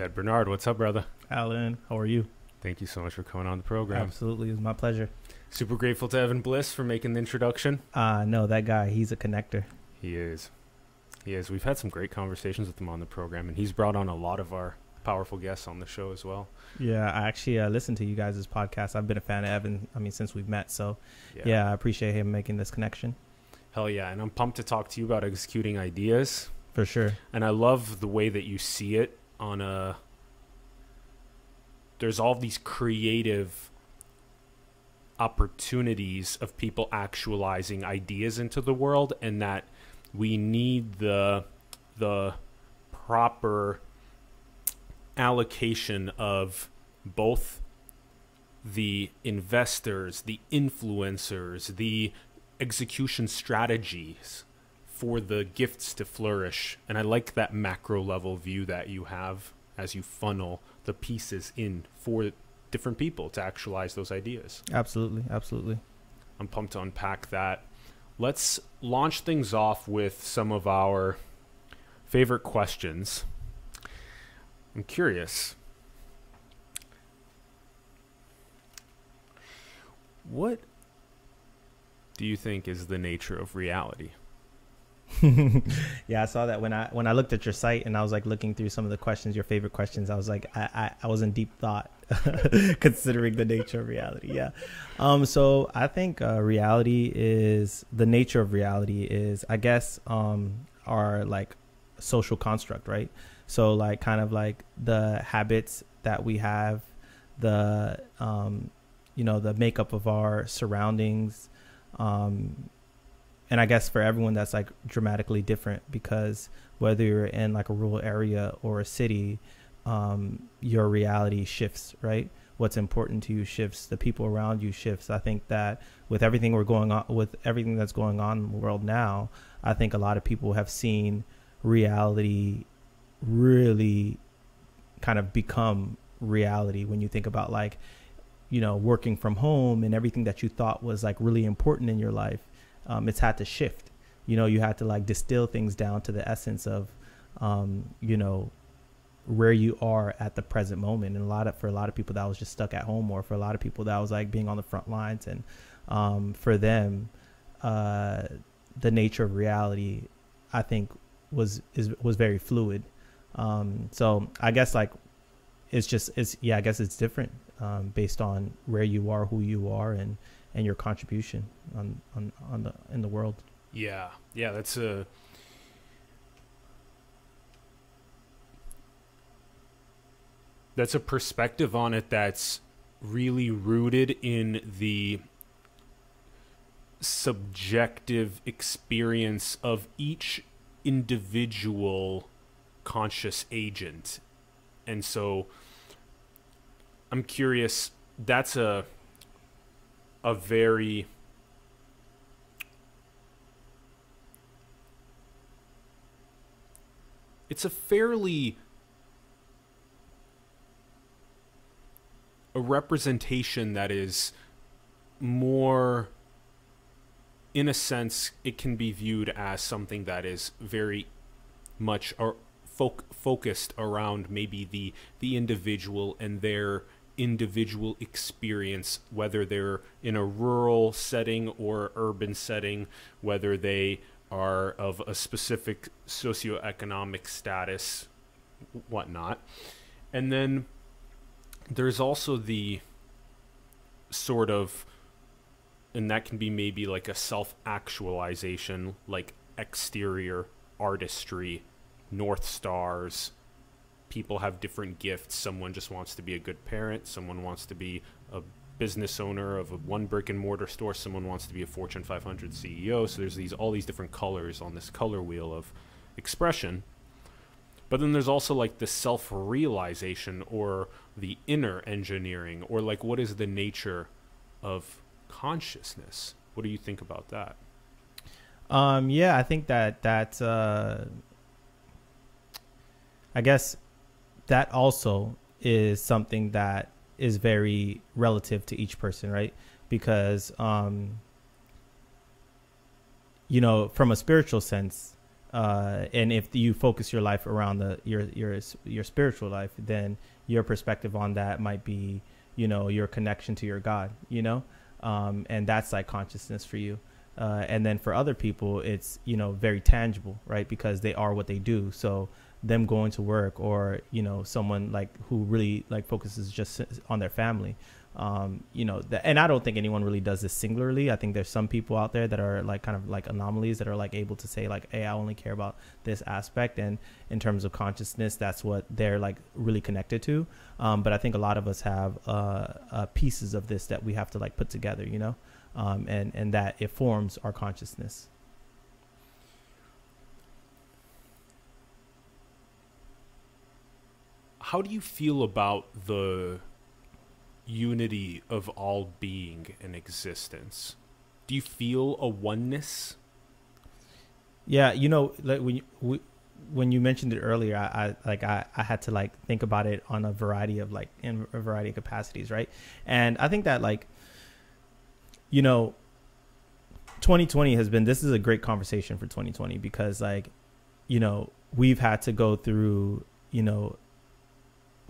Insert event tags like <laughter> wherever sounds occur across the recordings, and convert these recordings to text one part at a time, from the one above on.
Ted Bernard, what's up, brother? Alan, how are you? Thank you so much for coming on the program. Absolutely, it's my pleasure. Super grateful to Evan Bliss for making the introduction. Uh no, that guy, he's a connector. He is. He is. We've had some great conversations with him on the program, and he's brought on a lot of our powerful guests on the show as well. Yeah, I actually uh, listened to you guys' podcast. I've been a fan of Evan. I mean, since we've met, so yeah. yeah, I appreciate him making this connection. Hell yeah, and I'm pumped to talk to you about executing ideas for sure. And I love the way that you see it on a. There's all these creative opportunities of people actualizing ideas into the world, and that we need the the proper allocation of both the investors, the influencers, the execution strategies for the gifts to flourish. And I like that macro level view that you have as you funnel the pieces in for different people to actualize those ideas. Absolutely. Absolutely. I'm pumped to unpack that. Let's launch things off with some of our favorite questions. I'm curious. What do you think is the nature of reality? Yeah, I saw that when I when I looked at your site and I was like looking through some of the questions, your favorite questions. I was like, I I, I was in deep thought, <laughs> considering the nature of reality. Yeah, um, so I think uh, reality is the nature of reality is, I guess, um, our like social construct, right? So like kind of like the habits that we have, the um, you know the makeup of our surroundings, um, and I guess for everyone that's like dramatically different because whether you're in like a rural area or a city, um, your reality shifts, right? What's important to you shifts. The people around you shifts. I think that with everything we're going on, with everything that's going on in the world now, I think a lot of people have seen reality really kind of become reality when you think about like you know working from home and everything that you thought was like really important in your life um, it's had to shift. You know you had to like distill things down to the essence of um, you know where you are at the present moment. And a lot of for a lot of people that was just stuck at home or for a lot of people that was like being on the front lines and um, for them uh, the nature of reality i think was is was very fluid. Um, so I guess like it's just it's yeah I guess it's different um, based on where you are, who you are, and and your contribution on on on the in the world. Yeah, yeah, that's a. That's a perspective on it that's really rooted in the subjective experience of each individual conscious agent. And so I'm curious that's a a very it's a fairly a representation that is more in a sense it can be viewed as something that is very much or focused around maybe the the individual and their individual experience, whether they're in a rural setting or urban setting, whether they are of a specific socioeconomic status, whatnot. And then there's also the sort of, and that can be maybe like a self actualization, like exterior artistry North Stars. People have different gifts. Someone just wants to be a good parent. Someone wants to be a business owner of a one brick and mortar store. Someone wants to be a Fortune 500 CEO. So there's these all these different colors on this color wheel of expression. But then there's also like the self realization or the inner engineering or like what is the nature of consciousness? What do you think about that? Um, yeah, I think that that uh, I guess that also is something that is very relative to each person, right? Because, um, you know, from a spiritual sense, uh, and if you focus your life around the your your your spiritual life, then your perspective on that might be, you know, your connection to your God, you know, um, and that's like consciousness for you. Uh, and then for other people, it's you know very tangible, right? Because they are what they do. So them going to work, or you know, someone like who really like focuses just on their family, um, you know, and I don't think anyone really does this singularly. I think there's some people out there that are like kind of like anomalies that are like able to say like, hey, I only care about this aspect, and in terms of consciousness, that's what they're like really connected to. Um, but I think a lot of us have uh, uh, pieces of this that we have to like put together, you know, um, and and that it forms our consciousness. How do you feel about the unity of all being and existence. Do you feel a oneness? Yeah, you know, like when you, when you mentioned it earlier, I, I like I, I had to like think about it on a variety of like in a variety of capacities, right? And I think that like, you know, 2020 has been this is a great conversation for 2020 because like, you know, we've had to go through you know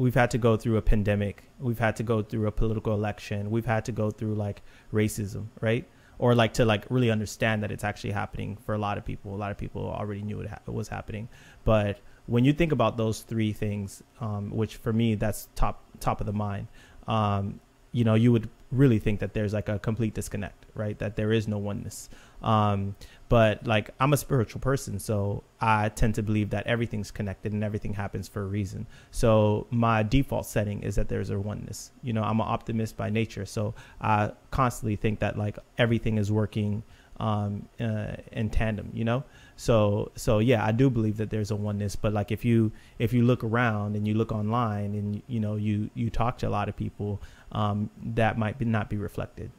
we've had to go through a pandemic. We've had to go through a political election. We've had to go through like racism right? Or like to like really understand that it's actually happening for a lot of people. A lot of people already knew it, ha- was happening. But when you think about those three things um, which for me that's top top of the mind um, you know you would really think that there's like a complete disconnect right? That there is no oneness. Um, but like I'm a spiritual person, so I tend to believe that everything's connected and everything happens for a reason. So my default setting is that there's a oneness. You know, I'm an optimist by nature, so I constantly think that like everything is working um, uh, in tandem. You know, so so yeah, I do believe that there's a oneness. But like if you if you look around and you look online and you know you you talk to a lot of people, um, that might be, not be reflected.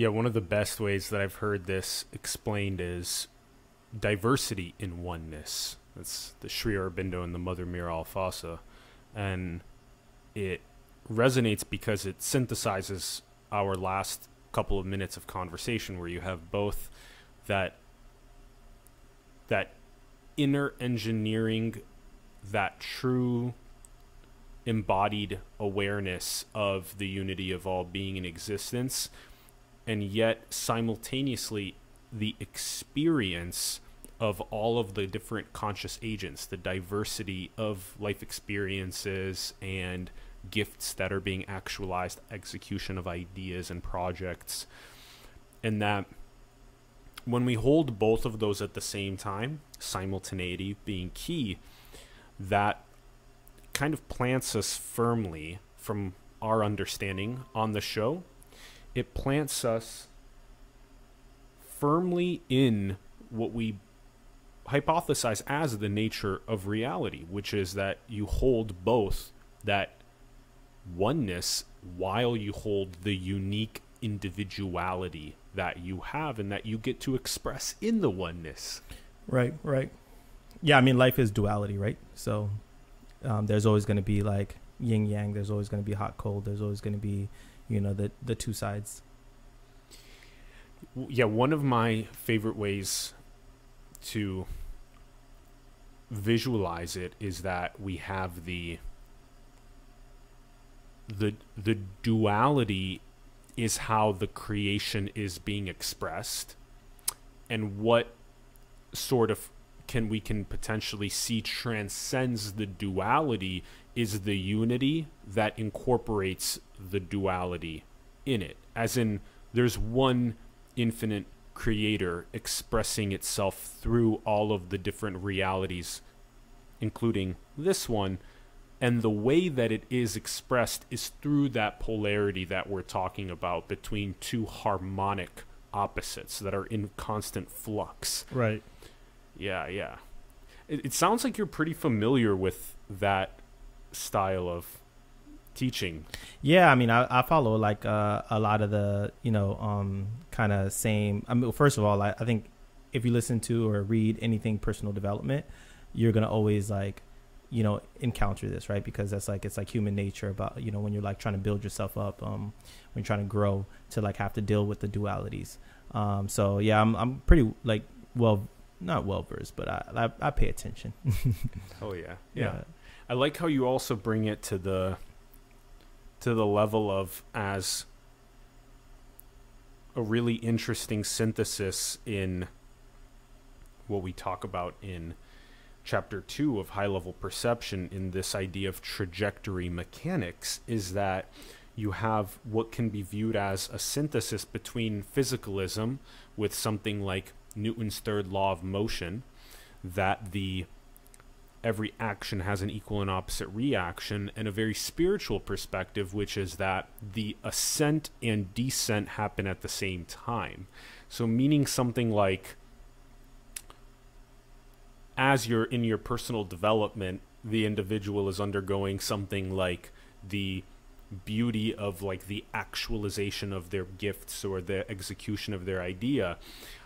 Yeah, one of the best ways that I've heard this explained is diversity in oneness. That's the Sri Aurobindo and the Mother Mira Alfassa. And it resonates because it synthesizes our last couple of minutes of conversation where you have both that that inner engineering that true embodied awareness of the unity of all being in existence and yet simultaneously the experience of all of the different conscious agents, the diversity of life experiences and gifts that are being actualized, execution of ideas and projects. And that when we hold both of those at the same time, simultaneity being key, that kind of plants us firmly from our understanding on the show it plants us firmly in what we hypothesize as the nature of reality, which is that you hold both that oneness while you hold the unique individuality that you have and that you get to express in the oneness. Right, right. Yeah, I mean, life is duality, right? So um, there's always going to be like yin yang, there's always going to be hot cold, there's always going to be you know the the two sides. Yeah one of my favorite ways to visualize it is that we have the the the duality is how the creation is being expressed and what sort of can we can potentially see transcends the duality is the unity that incorporates the duality in it. As in, there's one infinite creator expressing itself through all of the different realities, including this one. And the way that it is expressed is through that polarity that we're talking about between two harmonic opposites that are in constant flux. Right. Yeah, yeah. It, it sounds like you're pretty familiar with that style of teaching. Yeah, I mean, I, I follow like uh, a lot of the you know um, kind of same. I mean, first of all, I, I think if you listen to or read anything personal development, you're gonna always like you know encounter this right because that's like it's like human nature about you know when you're like trying to build yourself up um when you're trying to grow to like have to deal with the dualities Um, so yeah, I'm I'm pretty like well not well versed, but I, I, I pay attention. <laughs> oh yeah. yeah, yeah. I like how you also bring it to the to the level of as a really interesting synthesis in what we talk about in chapter 2 of high level perception in this idea of trajectory mechanics is that you have what can be viewed as a synthesis between physicalism with something like Newton's third law of motion that the every action has an equal and opposite reaction and a very spiritual perspective which is that the ascent and descent happen at the same time. So meaning something like as you're in your personal development the individual is undergoing something like the beauty of like the actualization of their gifts or the execution of their idea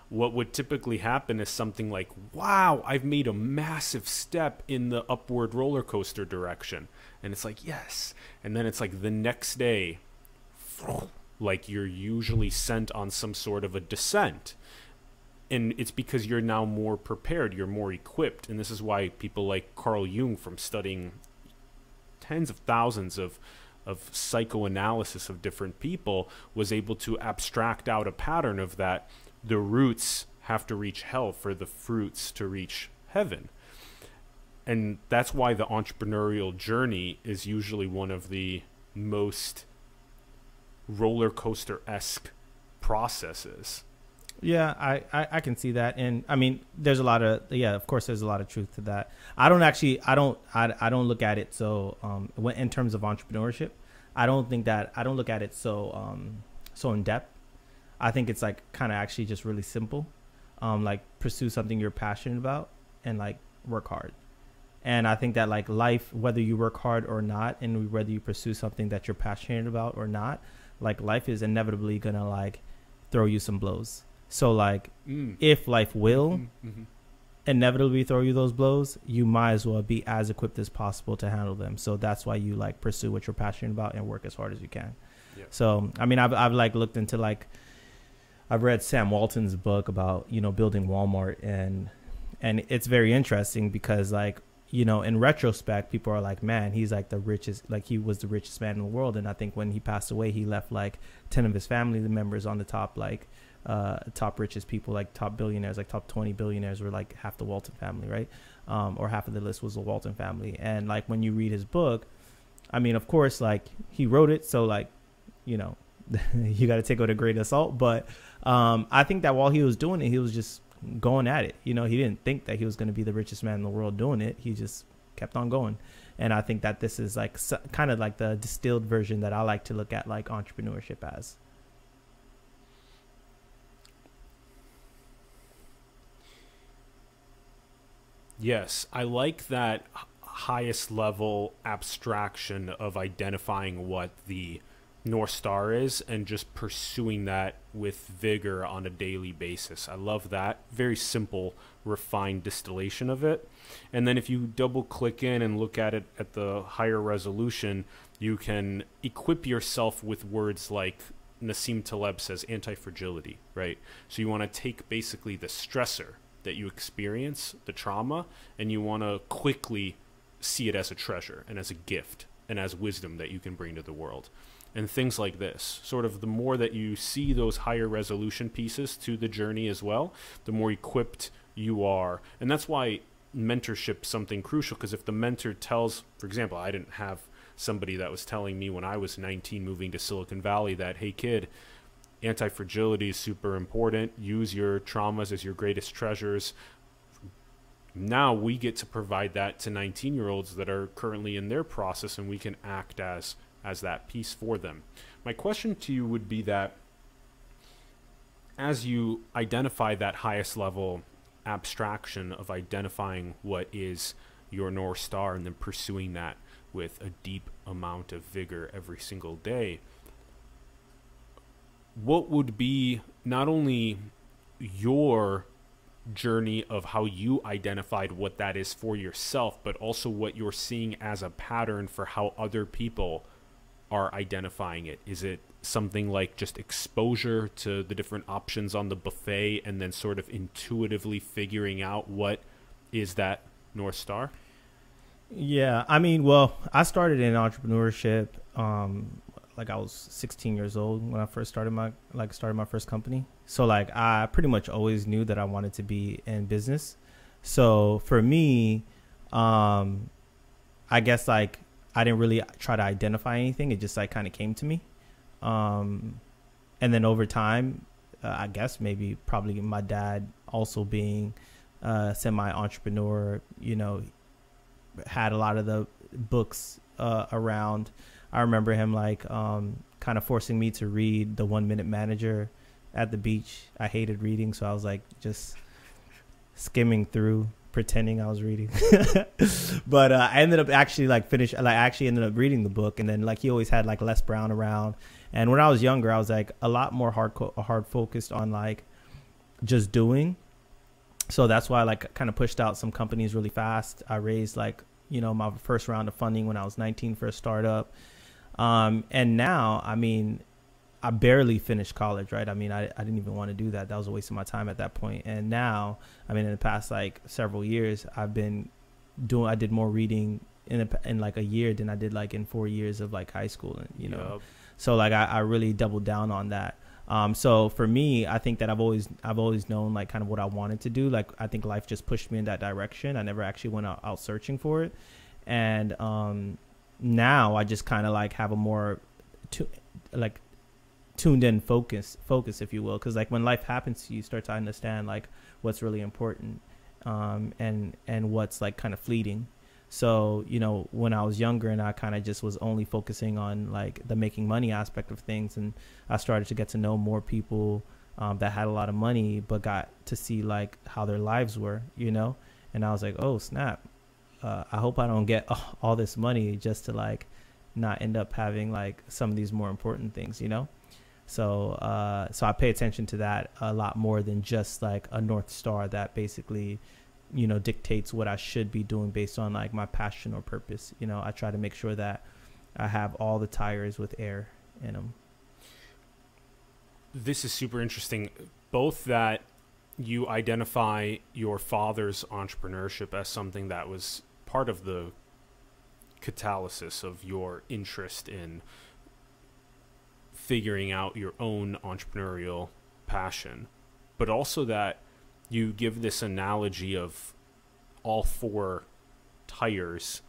what would typically happen is something like, wow, I've made a massive step in the upward roller coaster direction. And it's like, yes. And then it's like the next day, <laughs> like you're usually sent on some sort of a descent. And it's because you're now more prepared, you're more equipped. And this is why people like Carl Jung, from studying tens of thousands of of psychoanalysis of different people was able to abstract out a pattern of that the roots have to reach hell for the fruits to reach heaven. And that's why the entrepreneurial journey is usually one of the most roller coaster esque processes. Yeah, I, I, I, can see that, and I mean, there's a lot of yeah, of course, there's a lot of truth to that. I don't actually, I don't, I, I don't look at it so um, in terms of entrepreneurship, I don't think that I don't look at it so um, so in depth. I think it's like kind of actually just really simple. Um, like pursue something you're passionate about and like work hard. And I think that like life, whether you work hard or not, and whether you pursue something that you're passionate about or not, like life is inevitably gonna like throw you some blows. So like, mm. if life will mm-hmm. mm-hmm. inevitably throw you those blows, you might as well be as equipped as possible to handle them. So that's why you like pursue what you're passionate about and work as hard as you can. Yeah. So I mean, I've I've like looked into like I've read Sam Walton's book about you know building Walmart and and it's very interesting because like you know in retrospect people are like man he's like the richest like he was the richest man in the world. And I think when he passed away he left like 10 of his family members on the top like uh top richest people like top billionaires like top 20 billionaires were like half the Walton family right? Um or half of the list was the Walton family. And like when you read his book I mean of course like he wrote it so like you know <laughs> you got to take it with a grain of salt but um, I think that while he was doing it, he was just going at it. You know, he didn't think that he was going to be the richest man in the world doing it. He just kept on going. And I think that this is like kind of like the distilled version that I like to look at like entrepreneurship as. Yes, I like that highest level abstraction of identifying what the North Star is and just pursuing that with vigor on a daily basis. I love that. Very simple, refined distillation of it. And then if you double click in and look at it at the higher resolution, you can equip yourself with words like Nassim Taleb says anti fragility, right? So you want to take basically the stressor that you experience, the trauma, and you want to quickly see it as a treasure and as a gift and as wisdom that you can bring to the world and things like this. Sort of the more that you see those higher resolution pieces to the journey as well, the more equipped you are. And that's why mentorship something crucial because if the mentor tells, for example, I didn't have somebody that was telling me when I was 19 moving to Silicon Valley that, hey kid, anti fragility is super important. Use your traumas as your greatest treasures. Now we get to provide that to 19 year olds that are currently in their process, and we can act as as that piece for them. My question to you would be that as you identify that highest level abstraction of identifying what is your North Star and then pursuing that with a deep amount of vigor every single day, what would be not only your journey of how you identified what that is for yourself, but also what you're seeing as a pattern for how other people are identifying it? Is it something like just exposure to the different options on the buffet and then sort of intuitively figuring out what is that North Star? Yeah, I mean, well, I started in entrepreneurship um like I was 16 years old when I first started my like started my first company. So like I pretty much always knew that I wanted to be in business. So for me, um I guess like I didn't really try to identify anything. It just like kind of came to me. Um and then over time, uh, I guess maybe probably my dad also being uh semi entrepreneur, you know, had a lot of the books uh around I remember him like um, kind of forcing me to read the One Minute Manager at the beach. I hated reading, so I was like just skimming through, pretending I was reading. <laughs> but uh, I ended up actually like finish. Like I actually ended up reading the book, and then like he always had like Les Brown around. And when I was younger, I was like a lot more hard hard focused on like just doing. So that's why I like kind of pushed out some companies really fast. I raised like you know my first round of funding when I was 19 for a startup um, and now, I mean, I barely finished college, right? I mean, I, I didn't even want to do that. That was a waste of my time at that point. And now, I mean, in the past like several years, I've been doing, I did more reading in a, in like a year than I did like in four years of like high school, and you know. Yep. So like I, I really doubled down on that. Um, so for me, I think that I've always I've always known like kind of what I wanted to do. Like I think life just pushed me in that direction. I never actually went out, out searching for it, and um, now I just kind of like have a more tu- like tuned in focus focus if you will because like when life happens to you, you start to understand like what's really important um, and and what's like kind of fleeting. So you know when i was younger and i kind of just was only focusing on like the making money aspect of things and i started to get to know more people um, that had a lot of money but got to see like how their lives were you know? And i was like oh snap uh, I hope I don't get <laughs> all this money just to like not end up having like some of these more important things, you know. So uh, so I pay attention to that a lot more than just like a north star that basically, you know, dictates what I should be doing based on like my passion or purpose. You know, I try to make sure that I have all the tires with air in them. This is super interesting. Both that you identify your father's entrepreneurship as something that was part of the catalysis of your interest in figuring out your own entrepreneurial passion, but also that you give this analogy of all four tires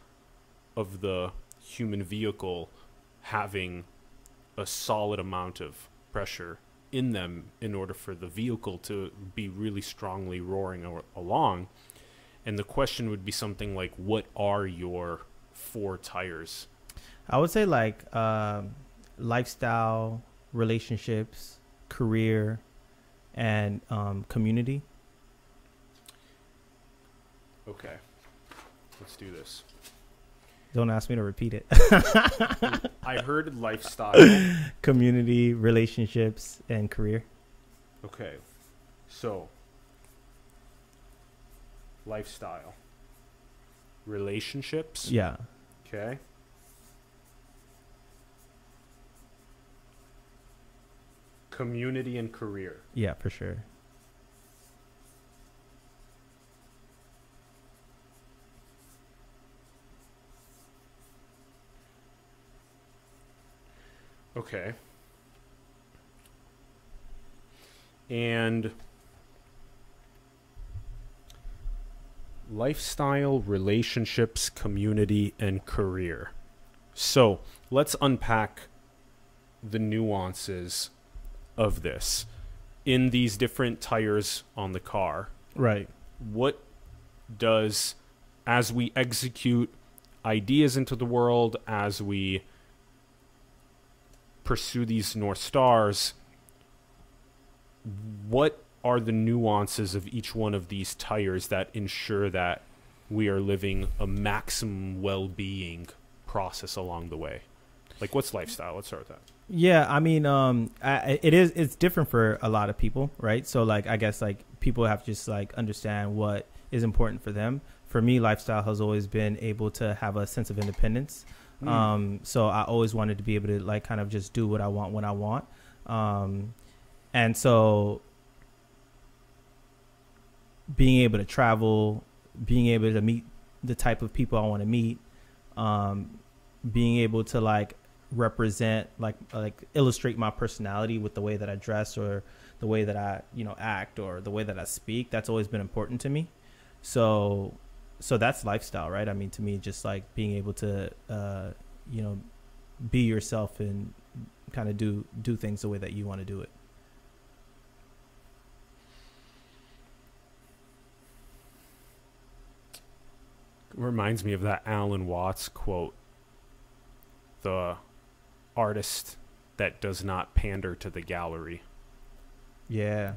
of the human vehicle having a solid amount of pressure in them in order for the vehicle to be really strongly roaring along and the question would be something like, "What are your four tires?" I would say like uh, lifestyle, relationships, career, and um, community. Okay, let's do this. Don't ask me to repeat it. I <laughs> heard lifestyle, community, relationships, and career. Okay, so lifestyle, relationships. Yeah. Okay. Community and career. Yeah, for sure. Okay. And lifestyle, relationships, community, and career. So let's unpack the nuances of this in these different tires on the car. Right. What does, as we execute ideas into the world, as we pursue these North Stars, what are the nuances of each one of these tires that ensure that we are living a maximum well-being process along the way? Like what's lifestyle? Let's start with that. Yeah i mean um I, it is it's different for a lot of people right? So like i guess like people have to just like understand what is important for them. For me lifestyle has always been able to have a sense of independence. Mm. Um, so I always wanted to be able to like kind of just do what I want when I want. Um, and so being able to travel, being able to meet the type of people I want to meet, um, being able to like represent like like illustrate my personality with the way that I dress or the way that I you know act or the way that I speak that's always been important to me. So so that's lifestyle right? I mean to me just like being able to uh you know be yourself and kind of do do things the way that you want to do it reminds me of that Alan Watts quote the artist that does not pander to the gallery. yeah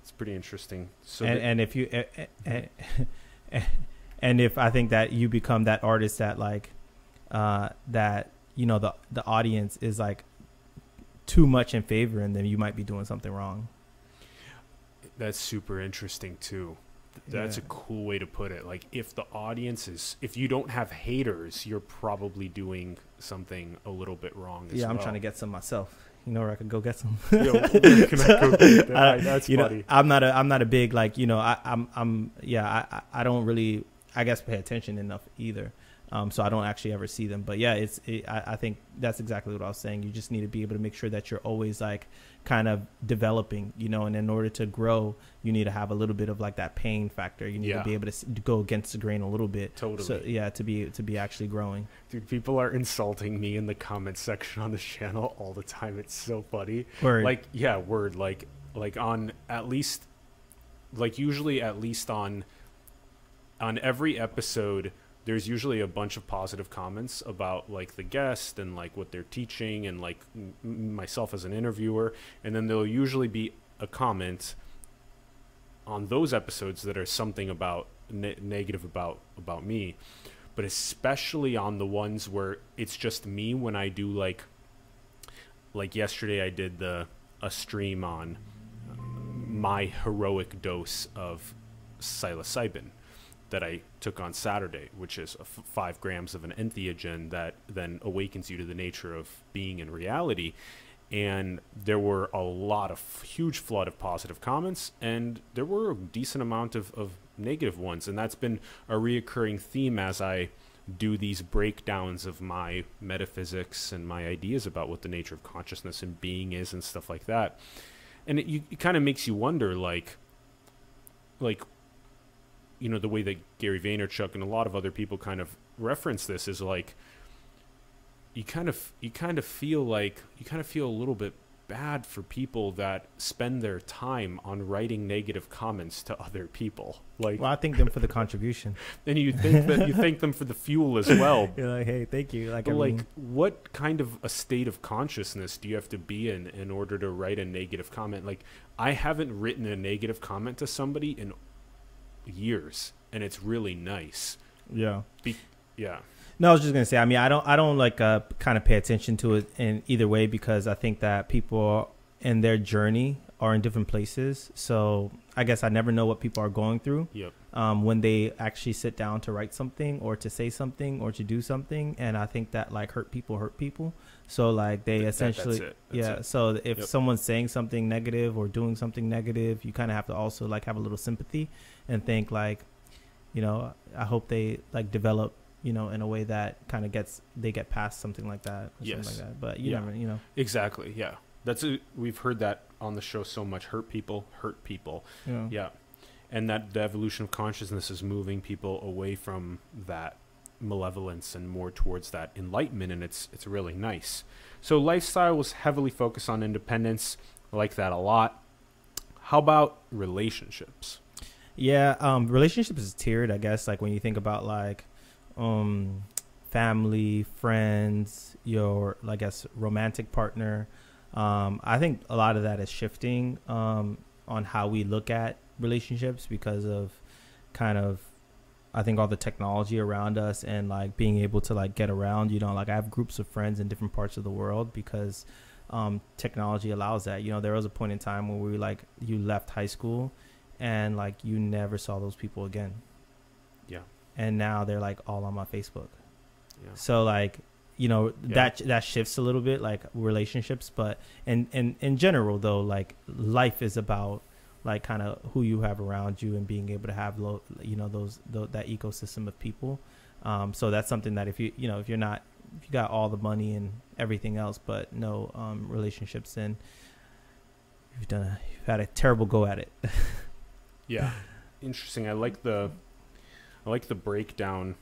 It's pretty interesting. So and and if you eh, and if I think that you become that artist that like uh that you know the the audience is like too much in favor and then you might be doing something wrong that's super interesting too. That's Yeah. a cool way to put it. Like if the audience is if you don't have haters, you're probably doing something a little bit wrong as yeah i'm well. trying to get some myself you know where i could go get some <laughs> Yo, I go get that? <laughs> That's you funny. know i'm not a i'm not a big like you know i i'm i'm yeah i I don't really i guess pay attention enough either um so i don't actually ever see them but yeah it's it, I, I think that's exactly what i was saying you just need to be able to make sure that you're always like kind of developing you know and in order to grow you need to have a little bit of like that pain factor you need Yeah. to be able to go against the grain a little bit Totally. so yeah to be to be actually growing Dude, people are insulting me in the comment section on this channel all the time. It's so funny. or Like, yeah, word. Like, like on at least, like usually at least on, on every episode, there's usually a bunch of positive comments about like the guest and like what they're teaching and like m- myself as an interviewer, and then there'll usually be a comment on those episodes that are something about ne- negative about about me. But especially on the ones where it's just me when I do like like yesterday I did the a stream on my heroic dose of psilocybin that I took on Saturday, which is five grams of an entheogen that then awakens you to the nature of being in reality. And there were a lot of huge flood of positive comments, and there were a decent amount of, of negative ones. And that's been a reoccurring theme as I do these breakdowns of my metaphysics and my ideas about what the nature of consciousness and being is and stuff like that. And it, it kind of makes you wonder, like, like, you know, the way that Gary Vaynerchuk and a lot of other people kind of reference this is like, you kind of you kind of feel like you kind of feel a little bit bad for people that spend their time on writing negative comments to other people. Like well i thank them for the contribution. <laughs> And you think that you thank them for the fuel as <laughs> well. You're like hey thank you. Like but I like what kind of a state of consciousness do you have to be in in order to write a negative comment? Like i haven't written a negative comment to somebody in years and it's really nice yeah yeah No, I was just gonna say. I mean, I don't, I don't like uh, kind of pay attention to it in either way because I think that people in their journey are in different places. So I guess I never know what people are going through yep um, when they actually sit down to write something or to say something or to do something. And I think that like hurt people hurt people. So like they That- that- essentially, that's. That's yeah. it. So if Yep. someone's saying something negative or doing something negative, you kind of have to also like have a little sympathy and think like, you know, I hope they like develop, you know, in a way that kind of gets they get past something like that. Or Yes. Something like that. But you Yeah. never, you know. exactly yeah that's a, we've heard that on the show so much hurt people hurt people Yeah. Yeah. And that the evolution of consciousness is moving people away from that malevolence and more towards that enlightenment and it's it's really nice. So lifestyle was heavily focused on independence. I like that a lot. How about relationships? Yeah, um, relationships is tiered, I guess. Like when you think about like, um, family, friends, your, I guess, romantic partner. Um, I think a lot of that is shifting um, on how we look at relationships because of kind of, I think all the technology around us and like being able to like get around. You know, like I have groups of friends in different parts of the world because um, technology allows that. You know, there was a point in time where we like you left high school and like you never saw those people again Yeah. and now they're like all on my facebook Yeah. So like, you know, Yeah. that that shifts a little bit like relationships, but and in in general though, like life is about like kind of who you have around you and being able to have lo- you know those, tho- that ecosystem of people. Um, so that's something that if you you know if you're not if you got all the money and everything else but no um, relationships, then you've done a, you've had a terrible go at it. <laughs> Yeah. Interesting. I like the I like the breakdown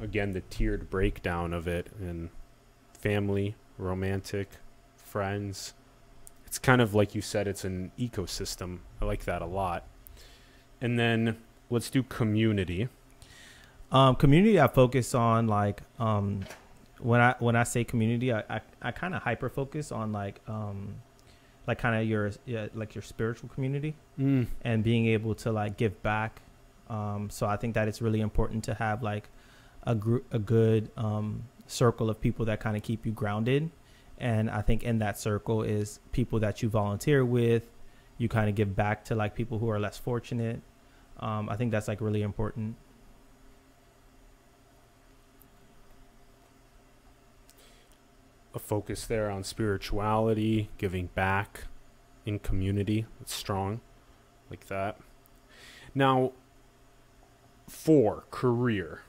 again, the tiered breakdown of it and family, romantic, friends. It's kind of like you said, it's an ecosystem. I like that a lot. And then let's do community. Um, community, I focus on like um, when I when I say community, I I, I kind of hyper focus on like um, like kind of your yeah, like your spiritual community Mm. and being able to like give back. Um, so I think that it's really important to have like a group, a good um, circle of people that kind of keep you grounded. And I think in that circle is people that you volunteer with. You kind of give back to like people who are less fortunate. Um, I think that's like really important. a focus there on spirituality, giving back in community. It's strong, like that. Now, four career.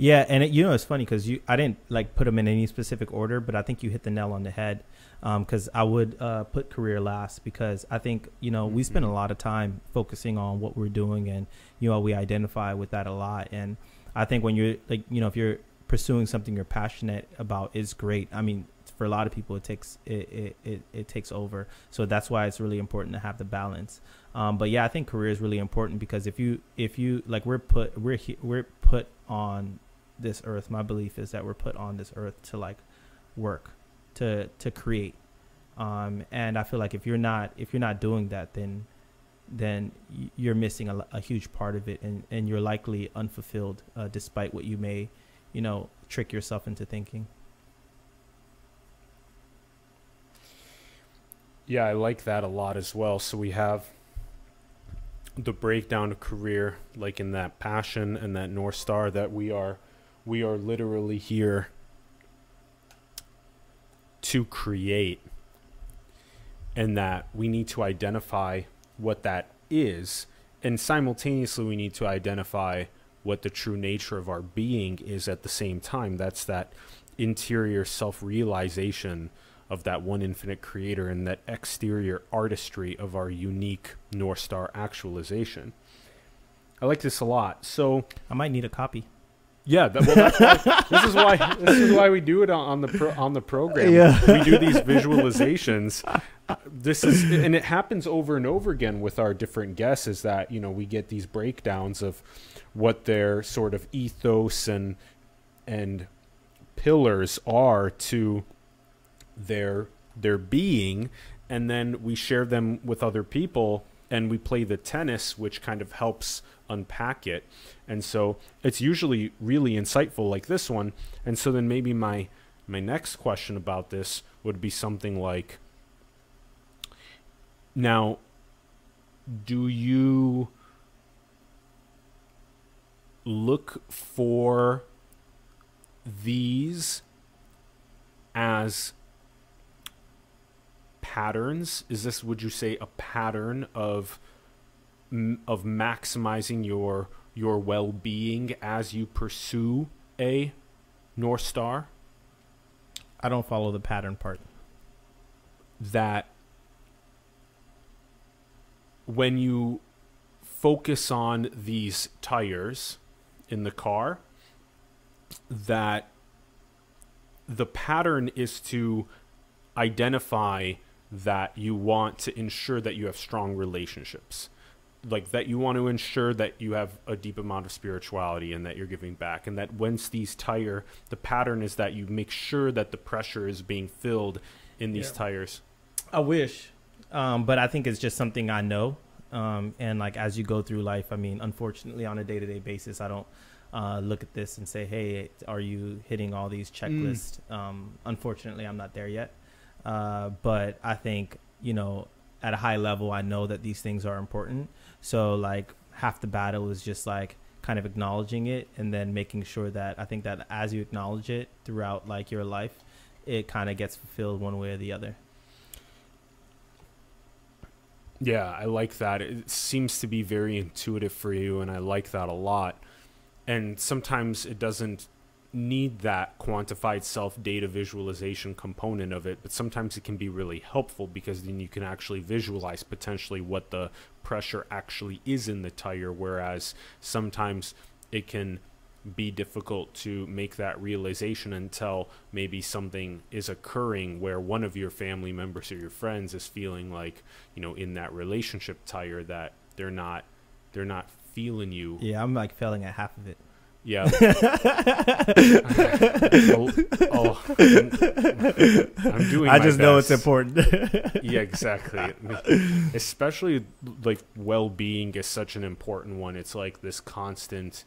Yeah, and it, you know it's funny because you I didn't like put them in any specific order, but I think you hit the nail on the head. Because I would uh, put career last because I think you know we spend a Mhm. lot of time focusing on what we're doing, and you know we identify with that a lot. And I think when you're like you know if you're pursuing something you're passionate about is great. I mean, for a lot of people, it takes it it, it, it takes over. So that's why it's really important to have the balance. Um, but yeah, I think career is really important because if you if you like we're put we're we're put on this earth. My belief is that we're put on this earth to like work, to to create. Um, and I feel like if you're not if you're not doing that, then then you're missing a, a huge part of it, and and you're likely unfulfilled, uh, despite what you may, you know, trick yourself into thinking. Yeah, I like that a lot as well. So we have the breakdown of career, like in that passion and that North Star that we are we are literally here to create and that we need to identify what that is and simultaneously we need to identify what the true nature of our being is at the same time. That's that interior self-realization of that one infinite creator and that exterior artistry of our unique north star actualization. I like this a lot. So I might need a copy. Yeah, that, well, that's why, this is why this is why we do it on, on the pro, on the program. Yeah. We do these visualizations. This is and it happens over and over again with our different guests. Is that you know we get these breakdowns of what their sort of ethos and and pillars are to their their being, and then we share them with other people, and we play the tennis, which kind of helps unpack it. And so it's usually really insightful like this one. And so then maybe my my next question about this would be something like now do you look for these as patterns is this would you say a pattern of of maximizing your your well-being as you pursue a north star I don't follow the pattern part. that when you focus on these tires in the car that the pattern is to identify that you want to ensure that you have strong relationships like that you want to ensure that you have a deep amount of spirituality and that you're giving back and that once these tire the pattern is that you make sure that the pressure is being filled in these Yeah. tires I wish, um, but I think it's just something I know. Um, and like as you go through life, I mean, unfortunately, on a day to day basis, I don't uh, look at this and say, "Hey, are you hitting all these checklists?" Um, unfortunately, I'm not there yet. Uh, but I think you know, at a high level, I know that these things are important. So like half the battle is just like kind of acknowledging it and then making sure that I think that as you acknowledge it throughout like your life, it kind of gets fulfilled one way or the other. Yeah, I like that. It seems to be very intuitive for you, and I like that a lot. And sometimes it doesn't need that quantified self data visualization component of it, but sometimes it can be really helpful because then you can actually visualize potentially what the pressure actually is in the tire, whereas sometimes it can be difficult to make that realization until maybe something is occurring where one of your family members or your friends is feeling like you know in that relationship tire that they're not they're not feeling you Yeah, I'm like failing at half of it. Yeah. <laughs> Oh, oh, I'm, I'm doing I just know it's important. yeah exactly. Especially like well-being is such an important one. It's like this constant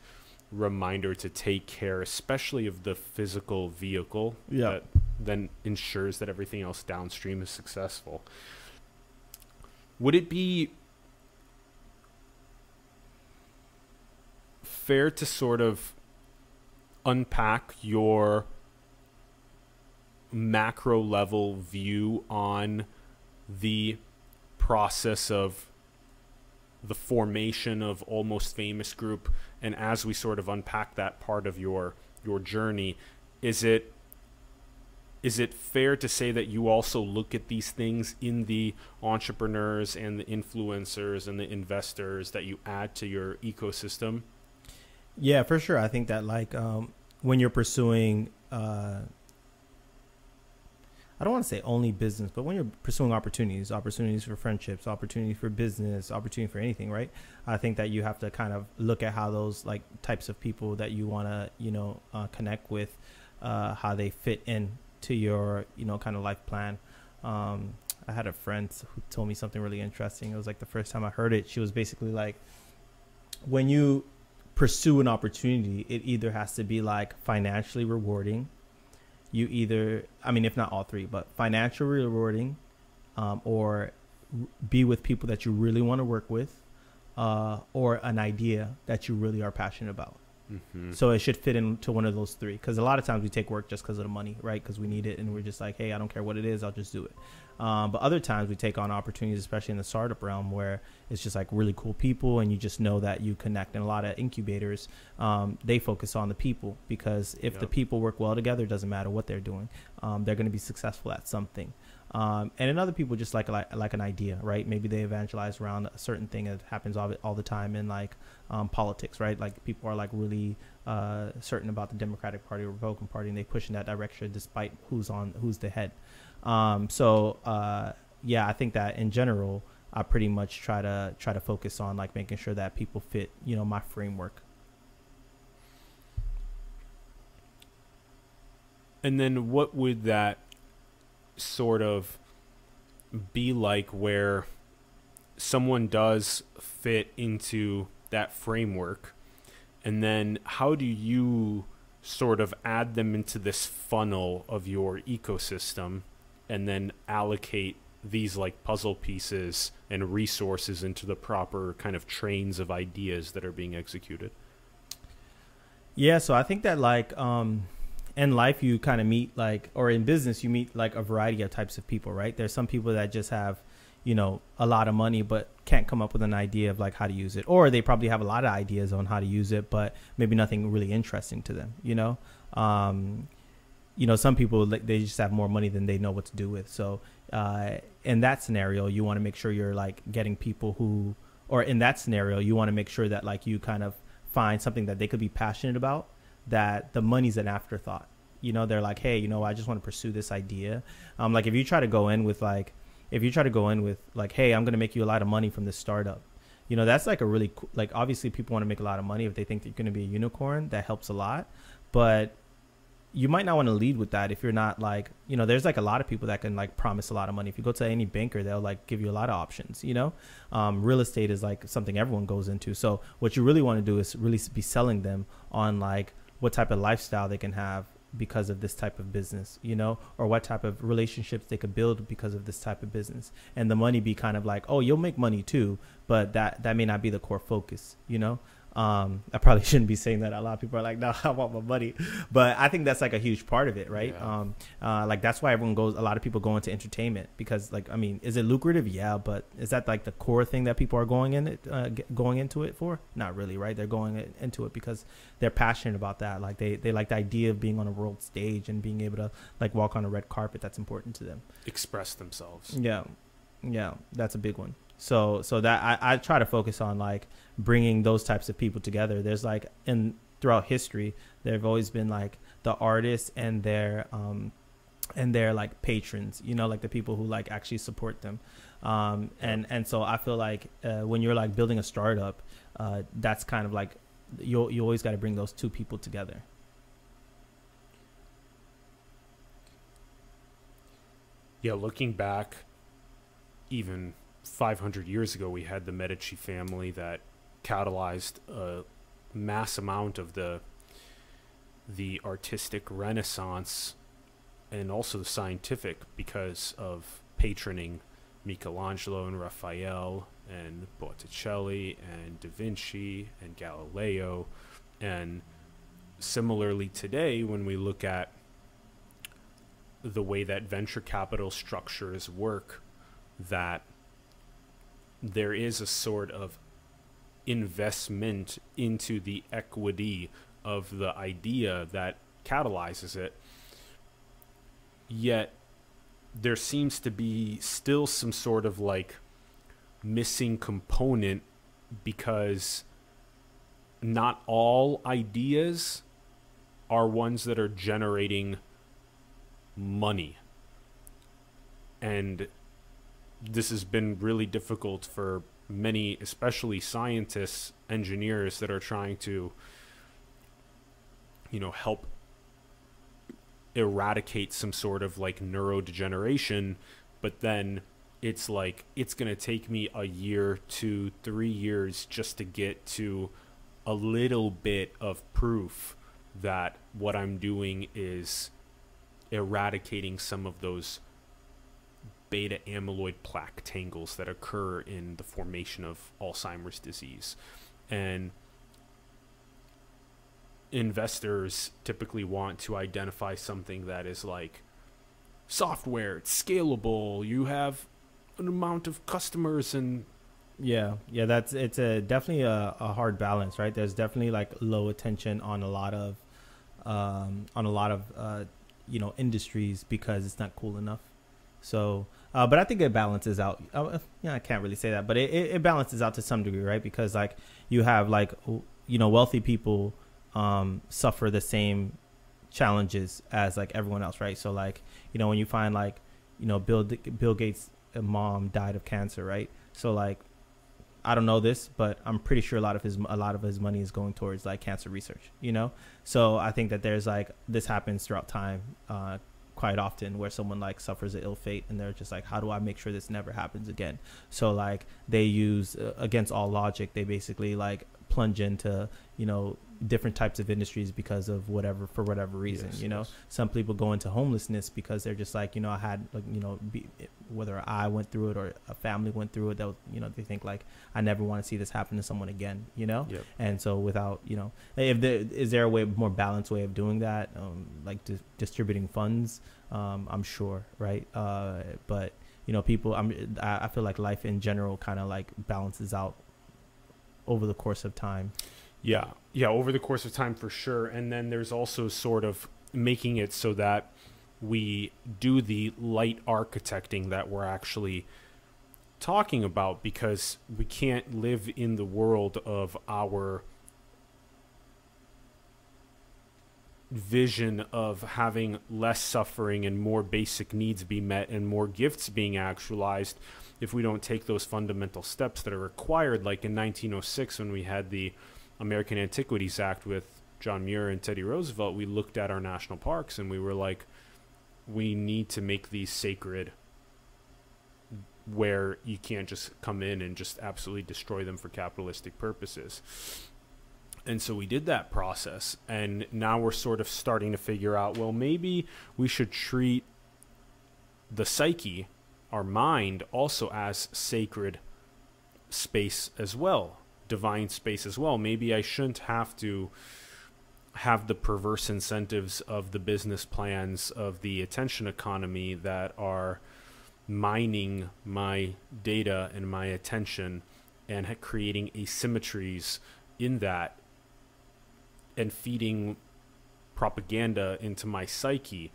reminder to take care especially of the physical vehicle Yeah. that then ensures that everything else downstream is successful. Would it be fair to sort of unpack your macro level view on the process of the formation of almost famous group? And as we sort of unpack that part of your your journey is it is it fair to say that you also look at these things in the entrepreneurs and the influencers and the investors that you add to your ecosystem Yeah, for sure. I think that like um, when you're pursuing, uh, I don't want to say only business, but when you're pursuing opportunities, opportunities for friendships, opportunities for business, opportunity for anything, right? I think that you have to kind of look at how those like types of people that you want to, you know, uh, connect with, uh, how they fit in to your, you know, kind of life plan. Um, I had a friend who told me something really interesting. It was like the first time I heard it. She was basically like, when you pursue an opportunity, it either has to be like financially rewarding. You either, I mean, if not all three, but financially rewarding, um, or be with people that you really want to work with, uh, or an idea that you really are passionate about. mm-hmm. So it should fit into one of those three. Because a lot of times we take work just because of the money, right? Because we need it, and we're just like, hey, I don't care what it is, I'll just do it. Um, but other times we take on opportunities, especially in the startup realm, where it's just like really cool people, and you just know that you connect. And a lot of incubators, um, they focus on the people because if the people work well together, it doesn't matter what they're doing, um, they're going to be successful at something. Um, and in other people, just like, like like an idea, right? Maybe they evangelize around a certain thing that happens all, all the time in like um, politics, right? Like people are like really uh, certain about the Democratic Party or Republican Party, and they push in that direction despite who's on who's the head. Um, so uh, yeah, I think that in general, I pretty much try to try to focus on like making sure that people fit, you know, my framework. And then what would that sort of be like where someone does fit into that framework? And then how do you sort of add them into this funnel of your ecosystem and then allocate these like puzzle pieces and resources into the proper kind of trains of ideas that are being executed? Yeah, so I think that like um in life you kind of meet like or in business you meet like a variety of types of people, right? There's some people that just have, you know, a lot of money but can't come up with an idea of like how to use it or they probably have a lot of ideas on how to use it but maybe nothing really interesting to them, you know? Um you know, some people they just have more money than they know what to do with. So, uh in that scenario, you want to make sure you're like getting people who or in that scenario, you want to make sure that like you kind of find something that they could be passionate about that the money's an afterthought. You know they're like hey you know i just want to pursue this idea. Um like if you try to go in with like if you try to go in with like hey i'm going to make you a lot of money from this startup you know that's like a really like obviously people want to make a lot of money if they think that you're going to be a unicorn that helps a lot. But you might not want to lead with that if you're not like you know there's like a lot of people that can like promise a lot of money. If you go to any banker they'll like give you a lot of options you know? Um, real estate is like something everyone goes into. So what you really want to do is really be selling them on like what type of lifestyle they can have because of this type of business you know? Or what type of relationships they could build because of this type of business. And the money be kind of like oh you'll make money too but that that may not be the core focus you know Um, I probably <laughs> shouldn't be saying that. A lot of people are like, <laughs> "No, I want my money," but I think that's like a huge part of it, right? Yeah. Um, uh, like that's why everyone goes. A lot of people go into entertainment because, like, I mean, is it lucrative? Yeah, but is that like the core thing that people are going in it, uh, going into it for? Not really, right? They're going into it because they're passionate about that. Like they they like the idea of being on a world stage and being able to like walk on a red carpet. That's important to them. Express themselves. Yeah, yeah, that's a big one. So so that I, I try to focus on like bringing those types of people together. There's like in throughout history, there have always been like the artists and their um and their like patrons. You know, like the people who like actually support them. Um and and so I feel like uh, when you're like building a startup, uh, that's kind of like you you always got to bring those two people together. Yeah, looking back, even 500 years ago, we had the Medici family that catalyzed a mass amount of the the artistic renaissance and also the scientific because of patroning Michelangelo and Raphael and Botticelli and Da Vinci and Galileo. And similarly today when we look at the way that venture capital structures work that there is a sort of investment into the equity of the idea that catalyzes it yet there seems to be still some sort of like missing component because not all ideas are ones that are generating money. And this has been really difficult for many, especially scientists, engineers that are trying to, you know, help eradicate some sort of like neurodegeneration, but then it's like it's going to take me a year to three years just to get to a little bit of proof that what I'm doing is eradicating some of those beta amyloid plaque tangles that occur in the formation of Alzheimer's disease. And investors typically want to identify something that is like software, it's scalable, you have an amount of customers and Yeah, yeah, that's it's a definitely a, a hard balance, right? There's definitely like low attention on a lot of um, on a lot of uh, you know industries because it's not cool enough. So, uh, but I think it balances out. Uh, yeah, I can't really say that, but it, it, it balances out to some degree, right? Because like you have like you know wealthy people um, suffer the same challenges as like everyone else, right? So like you know when you find like you know Bill Bill Gates' mom died of cancer, right? So like I don't know this, but I'm pretty sure a lot of his a lot of his money is going towards like cancer research. You know, so I think that there's like this happens throughout time, uh, quite often where someone like suffers an ill fate and they're just like, how do I make sure this never happens again? So like they use uh, against all logic, they basically like plunge into you know different types of industries because of whatever for whatever reason Yes, you know yes. some people go into homelessness because they're just like you know i had like you know be, whether i went through it or a family went through it they'll you know they think like i never want to see this happen to someone again you know Yep. and so without you know if there is there a way more balanced way of doing that um, like di- distributing funds um, i'm sure right uh, but you know people i'm i I feel like life in general kind of like balances out over the course of time Yeah, yeah, over the course of time for sure. And then there's also sort of making it so that we do the light architecting that we're actually talking about because we can't live in the world of our vision of having less suffering and more basic needs be met and more gifts being actualized if we don't take those fundamental steps that are required like in 1906 when we had the American Antiquities Act with John Muir and Teddy Roosevelt we looked at our national parks and we were like we need to make these sacred where you can't just come in and just absolutely destroy them for capitalistic purposes and so we did that process. And now we're sort of starting to figure out well, maybe we should treat the psyche, our mind, also as sacred space as well. divine space as well. Maybe I shouldn't have to have the perverse incentives of the business plans of the attention economy that are mining my data and my attention and creating asymmetries in that and feeding propaganda into my psyche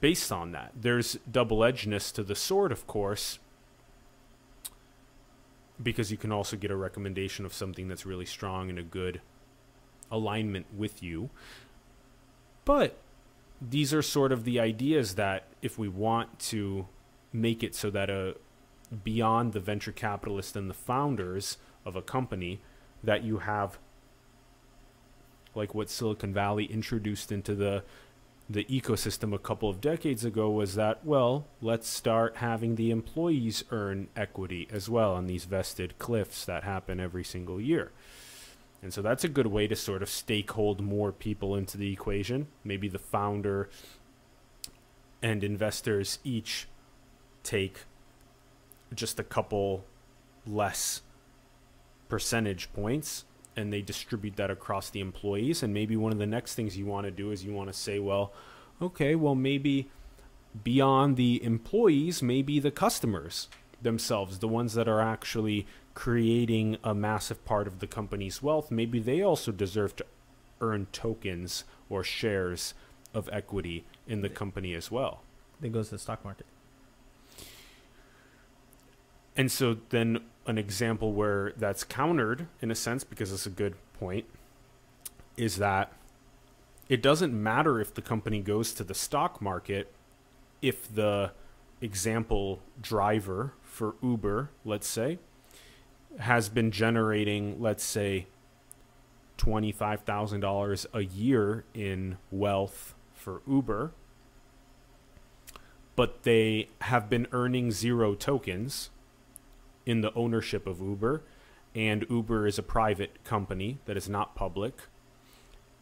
based on that. There's double edgedness to the sword, of course, because you can also get a recommendation of something that's really strong and a good alignment with you. But these are sort of the ideas that if we want to make it so that a beyond the venture capitalist and the founders of a company that you have like what Silicon Valley introduced into the the ecosystem a couple of decades ago was that, well, let's start having the employees earn equity as well on these vested cliffs that happen every single year. And so that's a good way to sort of stakehold more people into the equation. Maybe the founder and investors each take just a couple less percentage points and they distribute that across the employees. And maybe one of the next things you want to do is you want to say, well, okay, well, maybe beyond the employees, maybe the customers themselves, the ones that are actually creating a massive part of the company's wealth, maybe they also deserve to earn tokens or shares of equity in the company as well. That goes to the stock market. And so then an example where that's countered in a sense because it's a good point is that it doesn't matter if the company goes to the stock market if the example driver for Uber, let's say, has been generating, let's say, $25,000 a year in wealth for Uber, but they have been earning zero tokens in the ownership of Uber, and Uber is a private company that is not public.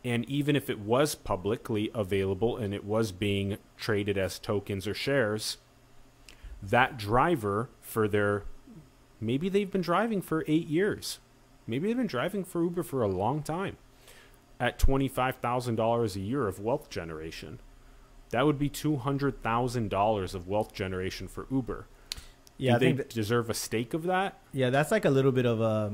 And even if it was publicly available and it was being traded as tokens or shares, that driver for their maybe they've been driving for eight years. Maybe they've been driving for Uber for a long time at $25,000 a year of wealth generation. That would be $200,000 of wealth generation for Uber. Yeah, Do I they deserve a stake of that. Yeah, that's like a little bit of a.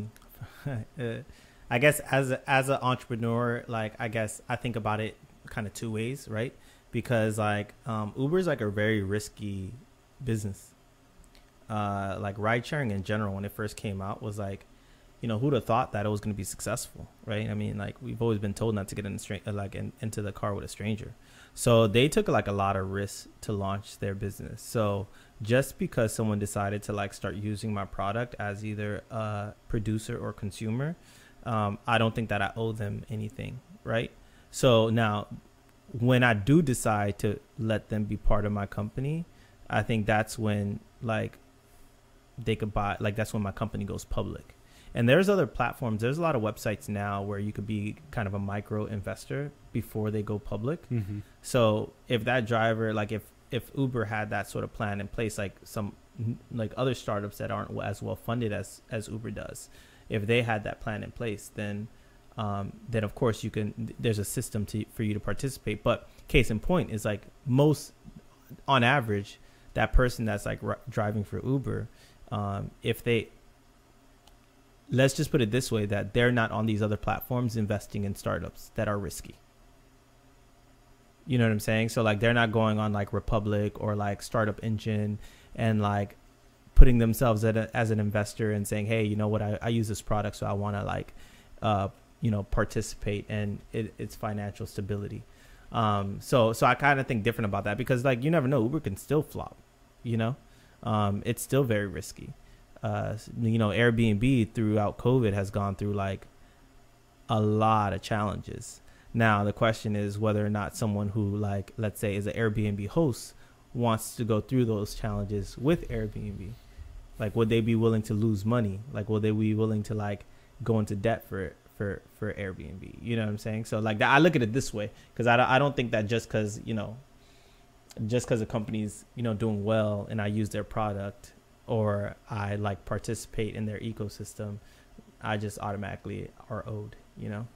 <laughs> uh, guess as a, as an entrepreneur, like I guess I think about it kind of two ways, right? Because like um, Uber is like a very risky business. Uh, like ride sharing in general, when it first came out, was like, you know, who'd have thought that it was going to be successful, right? I mean, like we've always been told not to get in stra- like in, into the car with a stranger. So they took like a lot of risks to launch their business. So just because someone decided to like start using my product as either a producer or consumer, um, I don't think that I owe them anything, right? So now, when I do decide to let them be part of my company, I think that's when like they could buy like that's when my company goes public. And there's other platforms. There's a lot of websites now where you could be kind of a micro investor before they go public. Mm-hmm. So if that driver, like if if Uber had that sort of plan in place, like some like other startups that aren't as well funded as as Uber does, if they had that plan in place, then um, then of course you can. There's a system to for you to participate. But case in point is like most, on average, that person that's like r- driving for Uber, um, if they let's just put it this way that they're not on these other platforms investing in startups that are risky you know what I'm saying? So like they're not going on like Republic or like Startup Engine and like putting themselves a, as an investor and saying, hey, you know what, I, I use this product, so I want to like, uh, you know, participate in it, its financial stability. Um, so so I kind of think different about that because like you never know, Uber can still flop. You know, um, it's still very risky. Uh, you know, Airbnb throughout COVID has gone through like a lot of challenges now the question is whether or not someone who like let's say is an Airbnb host wants to go through those challenges with Airbnb. Like would they be willing to lose money? Like will they be willing to like go into debt for for for Airbnb? You know what I'm saying? So like I look at it this way because I, I don't think that just because you know just because a company's you know doing well and I use their product or I like participate in their ecosystem I just automatically are owed. You know.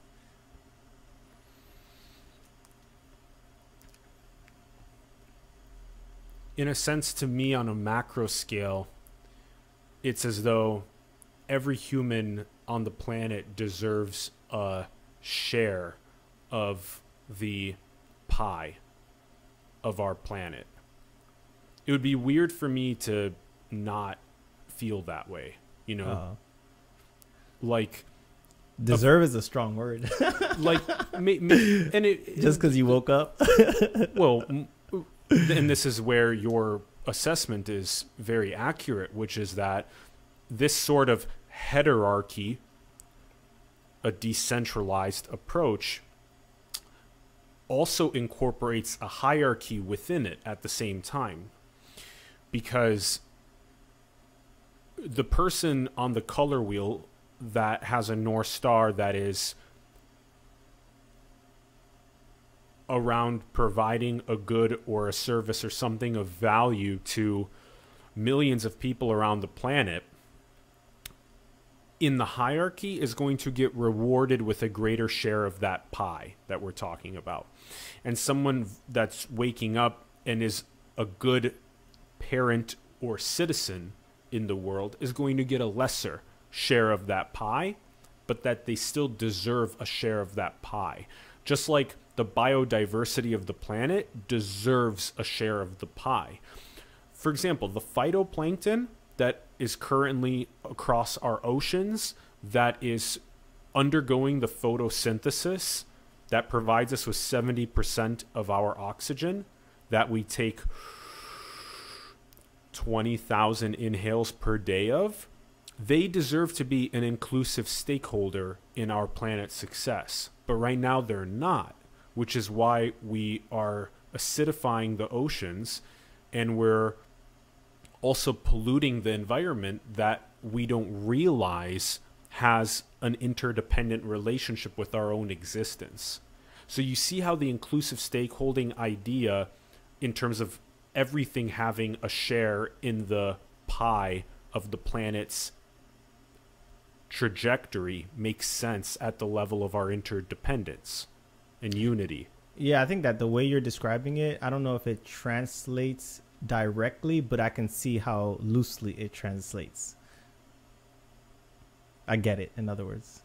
In a sense, to me, on a macro scale, it's as though every human on the planet deserves a share of the pie of our planet. It would be weird for me to not feel that way, you know? Uh, like, deserve is a strong word. like, <laughs> and it Just because you woke up. well, m- <laughs> and this is where your assessment is very accurate, which is that this sort of heterarchy, a decentralized approach, also incorporates a hierarchy within it at the same time. Because the person on the color wheel that has a North Star that is around providing a good or a service or something of value to millions of people around the planet in the hierarchy is going to get rewarded with a greater share of that pie that we're talking about. And someone that's waking up and is a good parent or citizen in the world is going to get a lesser share of that pie, but that they still deserve a share of that pie. Just like the biodiversity of the planet deserves a share of the pie. For example, the phytoplankton that is currently across our oceans that is undergoing the photosynthesis that provides us with 70% of our oxygen that we take 20,000 inhales per day of, they deserve to be an inclusive stakeholder in our planet's success. But right now they're not, which is why we are acidifying the oceans and we're also polluting the environment that we don't realize has an interdependent relationship with our own existence. So you see how the inclusive stakeholding idea, in terms of everything having a share in the pie of the planet's trajectory, makes sense at the level of our interdependence and unity. Yeah, I think that the way you're describing it, I don't know if it translates directly, but I can see how loosely it translates. I get it, in other words.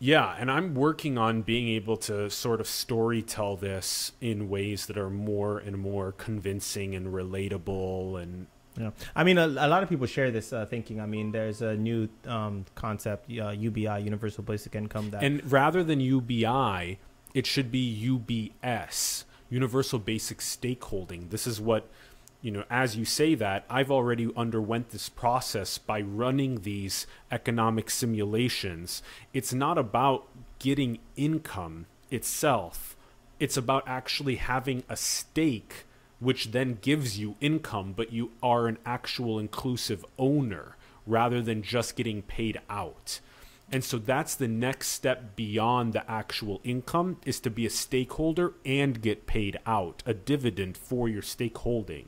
Yeah, and I'm working on being able to sort of story tell this in ways that are more and more convincing and relatable and Yeah, I mean, a, a lot of people share this uh, thinking. I mean, there's a new um, concept, uh, UBI, Universal Basic Income, that and rather than UBI, it should be UBS, Universal Basic Stakeholding. This is what you know, as you say that, I've already underwent this process by running these economic simulations. It's not about getting income itself. It's about actually having a stake which then gives you income, but you are an actual inclusive owner rather than just getting paid out. And so that's the next step beyond the actual income is to be a stakeholder and get paid out a dividend for your stakeholding.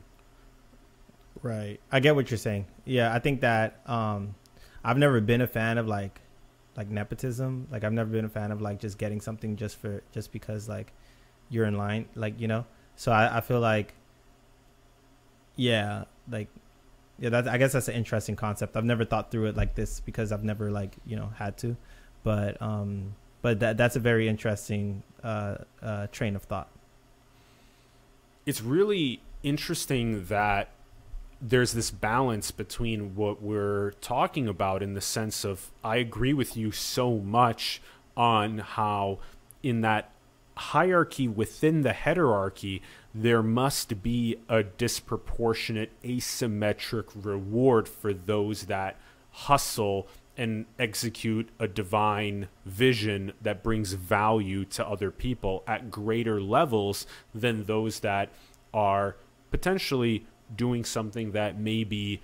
Right. I get what you're saying. Yeah, I think that um I've never been a fan of like like nepotism. Like I've never been a fan of like just getting something just for just because like you're in line, like, you know. So I, I feel like yeah, like yeah, that I guess that's an interesting concept. I've never thought through it like this because I've never like, you know, had to. But um but that that's a very interesting uh uh train of thought. It's really interesting that there's this balance between what we're talking about in the sense of I agree with you so much on how in that hierarchy within the heterarchy there must be a disproportionate asymmetric reward for those that hustle and execute a divine vision that brings value to other people at greater levels than those that are potentially doing something that may be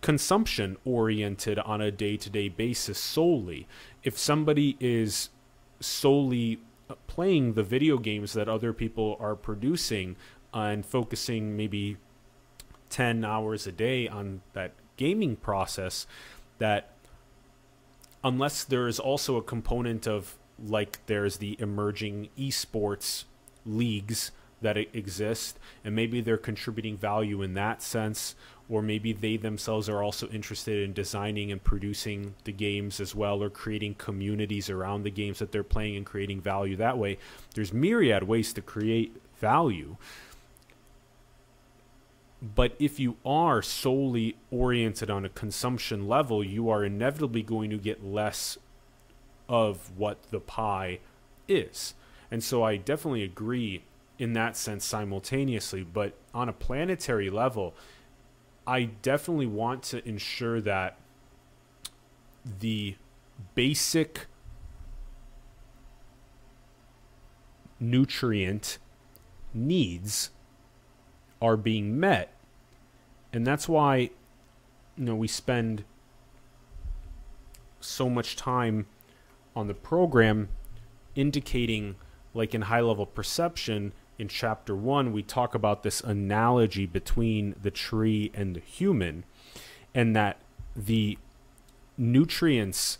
consumption oriented on a day to day basis solely. If somebody is solely playing the video games that other people are producing and focusing maybe 10 hours a day on that gaming process that unless there is also a component of like there's the emerging esports leagues that exist and maybe they're contributing value in that sense or maybe they themselves are also interested in designing and producing the games as well or creating communities around the games that they're playing and creating value that way. There's myriad ways to create value. But if you are solely oriented on a consumption level you are inevitably going to get less of what the pie is. And so i definitely agree in that sense simultaneously but on a planetary level I definitely want to ensure that the basic nutrient needs are being met. And that's why you know we spend so much time on the program indicating like in high level perception in chapter one, we talk about this analogy between the tree and the human, and that the nutrients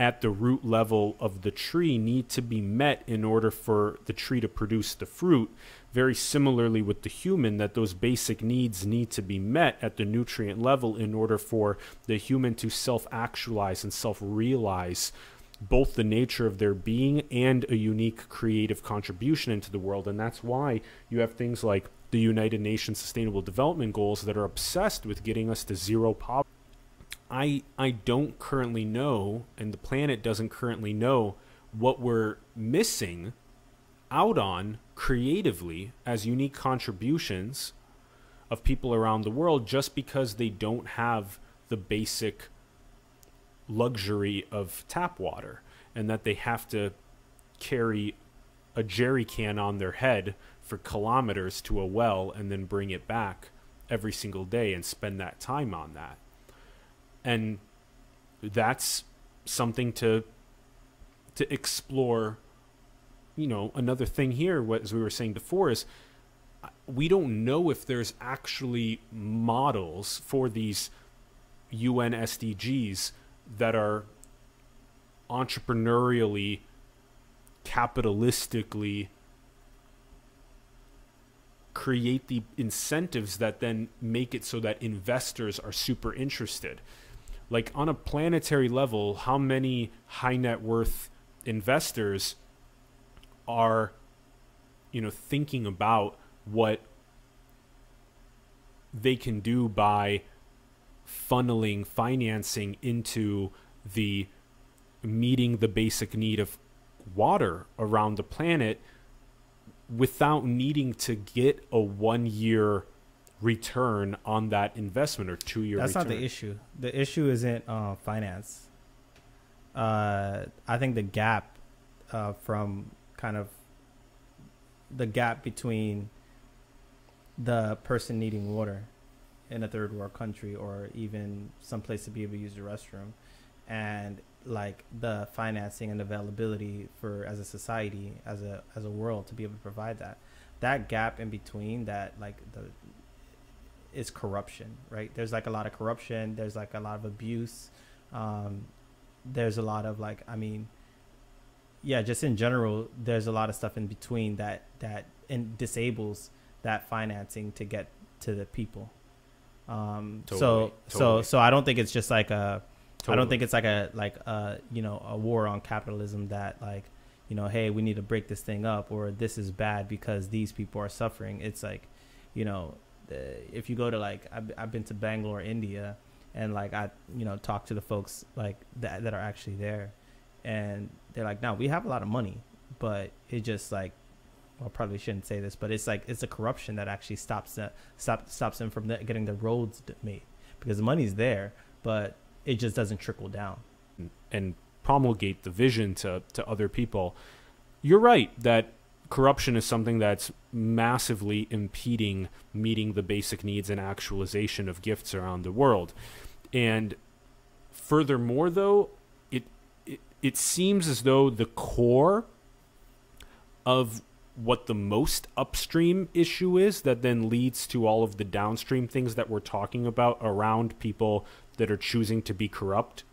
at the root level of the tree need to be met in order for the tree to produce the fruit. Very similarly with the human, that those basic needs need to be met at the nutrient level in order for the human to self actualize and self realize both the nature of their being and a unique creative contribution into the world. And that's why you have things like the United Nations Sustainable Development Goals that are obsessed with getting us to zero poverty. I I don't currently know, and the planet doesn't currently know what we're missing out on creatively as unique contributions of people around the world just because they don't have the basic luxury of tap water and that they have to carry a jerry can on their head for kilometers to a well and then bring it back every single day and spend that time on that. And that's something to to explore you know another thing here what as we were saying before is uh, we don't know if there's actually models for these UN SDGs that are entrepreneurially, capitalistically create the incentives that then make it so that investors are super interested. Like on a planetary level, how many high net worth investors are, you know, thinking about what they can do by funneling financing into the meeting the basic need of water around the planet without needing to get a one year return on that investment or two year that's return. not the issue the issue isn't uh, finance uh, i think the gap uh, from kind of the gap between the person needing water in a third world country or even someplace to be able to use the restroom. And like the financing and availability for as a society as a as a world to be able to provide that. That gap in between that like the is corruption right? There's like a lot of corruption. There's like a lot of abuse. Um there's a lot of like i mean yeah just in general there's a lot of stuff in between that that and disables that financing to get to the people um, totally, so totally. so so I don't think it's just like a totally. I don't think it's like a like a you know a war on capitalism that like you know hey we need to break this thing up or this is bad because these people are suffering. It's like you know if you go to like I've, I've been to Bangalore, India, and like I you know talk to the folks like that that are actually there, and they're like, no, we have a lot of money, but it just like well, probably shouldn't say this, but it's like it's a corruption that actually stops that stop, stops them from the, getting the roads made because the money's there, but it just doesn't trickle down and promulgate the vision to to other people. You're right that corruption is something that's massively impeding meeting the basic needs and actualization of gifts around the world. And furthermore though, it it, it seems as though the core of what the most upstream issue is that then leads to all of the downstream things that we're talking about around people that are choosing to be corrupt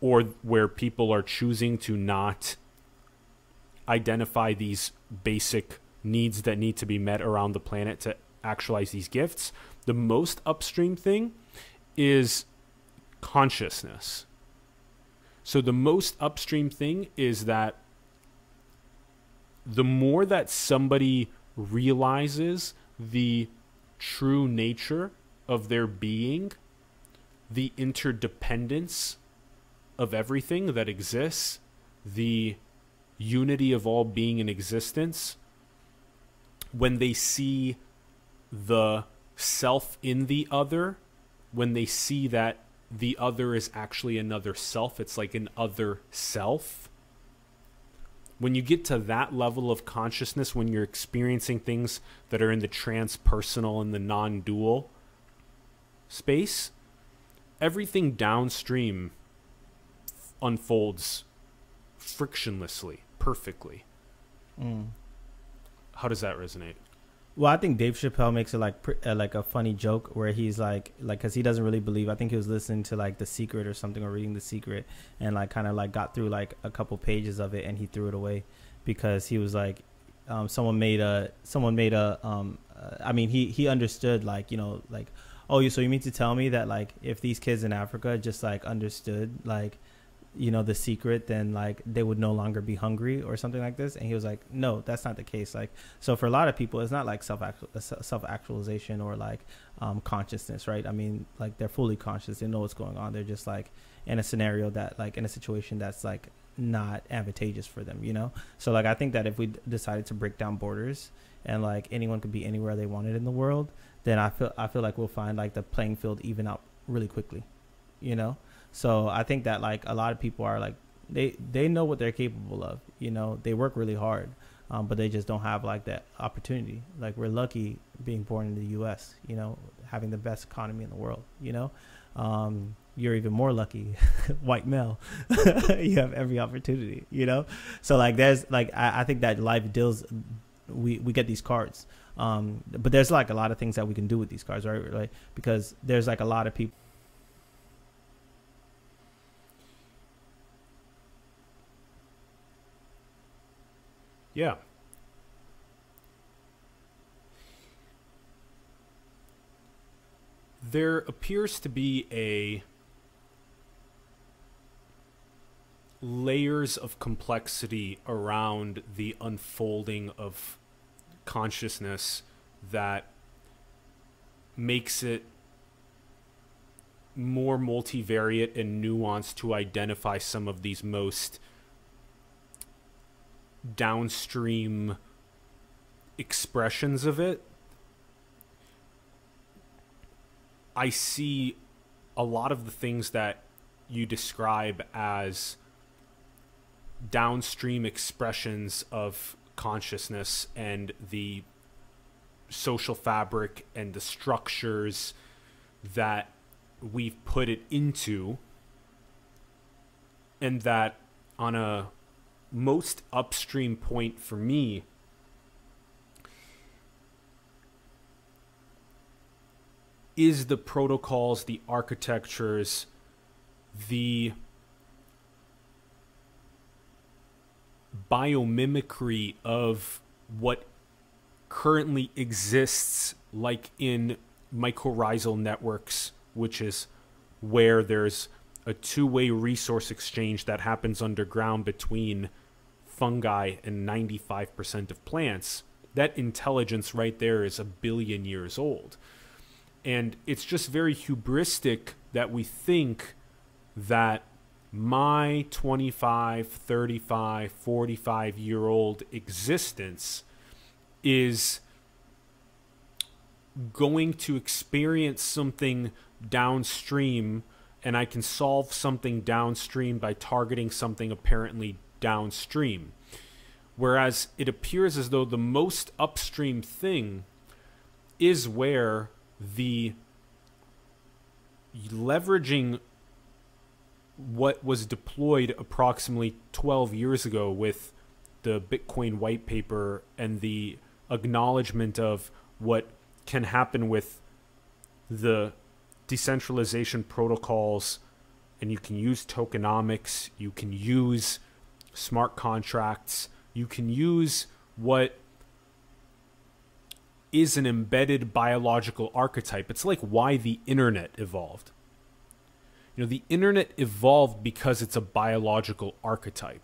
or where people are choosing to not identify these basic needs that need to be met around the planet to actualize these gifts. The most upstream thing is consciousness. So the most upstream thing is that the more that somebody realizes the true nature of their being, the interdependence of everything that exists, the unity of all being in existence, when they see the self in the other, when they see that the other is actually another self, it's like an other self. When you get to that level of consciousness, when you're experiencing things that are in the transpersonal and the non dual space, everything downstream unfolds frictionlessly, perfectly. Mm. How does that resonate? Well, I think Dave Chappelle makes it like uh, like a funny joke where he's like like because he doesn't really believe. I think he was listening to like The Secret or something or reading The Secret and like kind of like got through like a couple pages of it and he threw it away because he was like um, someone made a someone made a um, uh, I mean he he understood like you know like oh you so you mean to tell me that like if these kids in Africa just like understood like you know the secret then like they would no longer be hungry or something like this. And he was like no that's not the case. Like so for a lot of people it's not like self self actualization or like um, consciousness right? I mean like they're fully conscious. They know what's going on. They're just like in a scenario that like in a situation that's like not advantageous for them you know? So like i think that if we decided to break down borders and like anyone could be anywhere they wanted in the world then i feel i feel like we'll find like the playing field even out really quickly you know so I think that like a lot of people are like they they know what they're capable of. You know, they work really hard, um, but they just don't have like that opportunity. Like we're lucky being born in the U.S. You know, having the best economy in the world. You know, um, you're even more lucky, <laughs> white male. <laughs> you have every opportunity. You know, so like there's like I, I think that life deals. We we get these cards. Um, but there's like a lot of things that we can do with these cards, right? Like because there's like a lot of people Yeah. There appears to be a layers of complexity around the unfolding of consciousness that makes it more multivariate and nuanced to identify some of these most downstream expressions of it, I see a lot of the things that you describe as downstream expressions of consciousness and the social fabric and the structures that we've put it into and that on a most upstream point for me is the protocols, the architectures, the biomimicry of what currently exists, like in mycorrhizal networks, which is where there's a two way resource exchange that happens underground between fungi and 95% of plants, that intelligence right there is a billion years old. And it's just very hubristic that we think that my 25, 35, 45 year old existence is going to experience something downstream and I can solve something downstream by targeting something apparently downstream. Whereas it appears as though the most upstream thing is where the leveraging what was deployed approximately 12 years ago with the Bitcoin white paper and the acknowledgement of what can happen with the decentralization protocols and you can use tokenomics, you can use smart contracts, you can use what is an embedded biological archetype. It's like why the internet evolved. You know, the internet evolved because it's a biological archetype.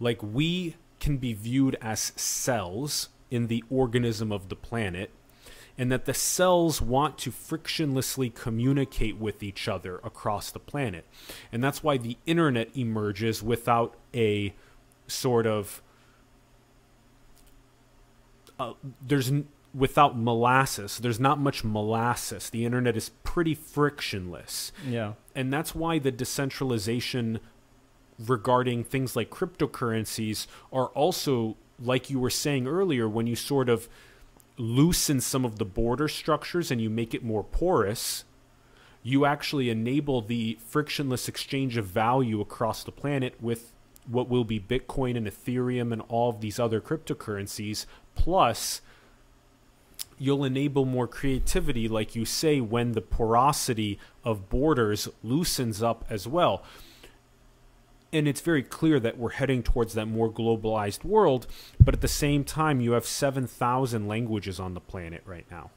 Like we can be viewed as cells in the organism of the planet, and that the cells want to frictionlessly communicate with each other across the planet. And that's why the internet emerges without a sort of uh, there's without molasses. There's not much molasses. The internet is pretty frictionless. Yeah. And that's why the decentralization regarding things like cryptocurrencies are also like you were saying earlier when you sort of loosen some of the border structures and you make it more porous you actually enable the frictionless exchange of value across the planet with what will be Bitcoin and Ethereum and all of these other cryptocurrencies. Plus, you'll enable more creativity, like you say, when the porosity of borders loosens up as well. And it's very clear that we're heading towards that more globalized world, but at the same time, you have 7,000 languages on the planet right now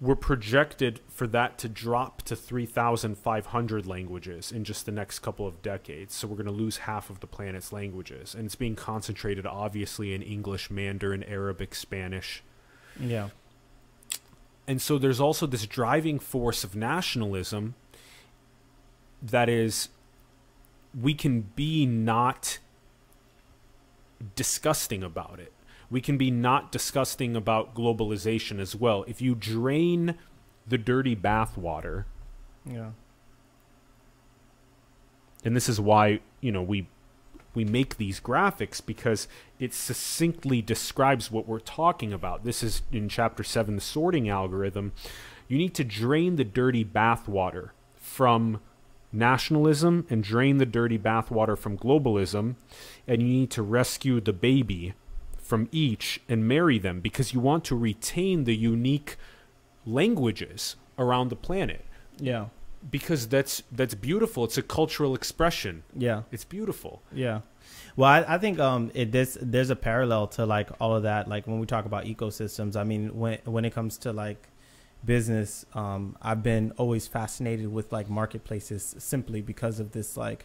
we're projected for that to drop to 3,500 languages in just the next couple of decades. So we're going to lose half of the planet's languages. And it's being concentrated, obviously, in English, Mandarin, Arabic, Spanish. Yeah. And so there's also this driving force of nationalism that is, we can be not disgusting about it we can be not disgusting about globalization as well. If you drain the dirty bathwater, yeah. And this is why, you know, we we make these graphics because it succinctly describes what we're talking about. This is in chapter 7 the sorting algorithm. You need to drain the dirty bathwater from nationalism and drain the dirty bathwater from globalism and you need to rescue the baby from each and marry them because you want to retain the unique languages around the planet. Yeah. Because that's that's beautiful. It's a cultural expression. Yeah. It's beautiful. Yeah. Well, I, I think um, it this there's a parallel to like all of that. Like when we talk about ecosystems, I mean, when when it comes to like business, um, I've been always fascinated with like marketplaces simply because of this like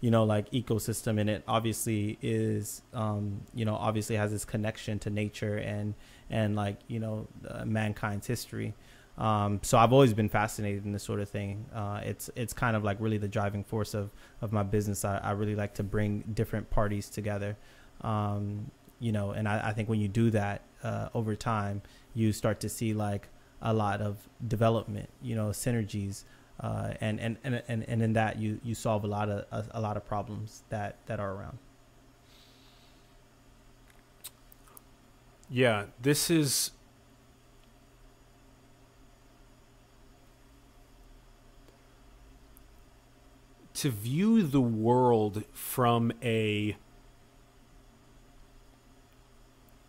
you know like ecosystem and it obviously is um, you know obviously has this connection to nature and and like you know uh, mankind's history um, so I've always been fascinated in this sort of thing. Uh, it's it's kind of like really the driving force of of my business. I, I really like to bring different parties together, um, you know. And I, I, think when you do that uh, over time, you start to see like a lot of development, you know, synergies, uh, and, and, and, and, and in that you, you solve a lot of a, a lot of problems that, that are around. Yeah, this is to view the world from a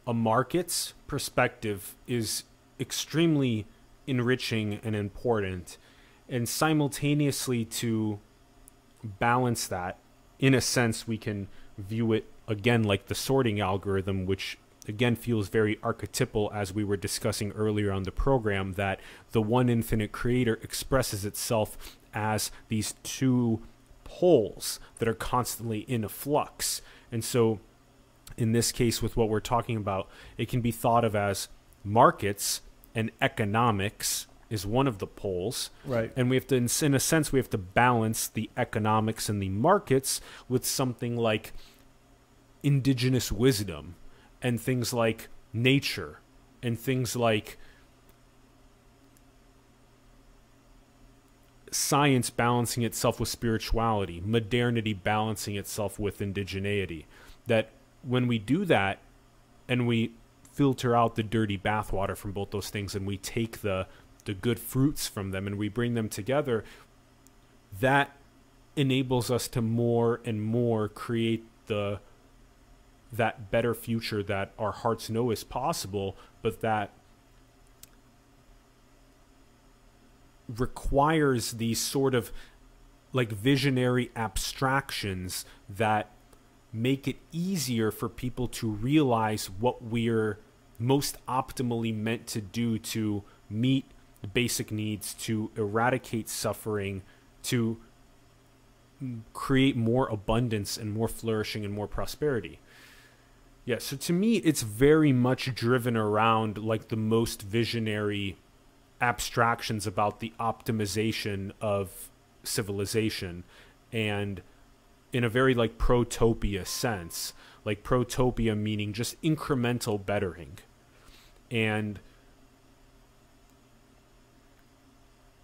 a market's perspective is extremely enriching and important and simultaneously to balance that in a sense we can view it again like the sorting algorithm which again feels very archetypal as we were discussing earlier on the program that the one infinite creator expresses itself as these two poles that are constantly in a flux. And so in this case with what we're talking about it can be thought of as markets and economics is one of the poles. Right. And we have to, in a sense, we have to balance the economics and the markets with something like indigenous wisdom and things like nature and things like science balancing itself with spirituality, modernity balancing itself with indigeneity. That when we do that and we filter out the dirty bathwater from both those things and we take the the good fruits from them and we bring them together, that enables us to more and more create the that better future that our hearts know is possible, but that requires these sort of like visionary abstractions that make it easier for people to realize what we're most optimally meant to do to meet basic needs, to eradicate suffering, to create more abundance and more flourishing and more prosperity. Yeah, so to me, it's very much driven around like the most visionary abstractions about the optimization of civilization and in a very like protopia sense like protopia meaning just incremental bettering and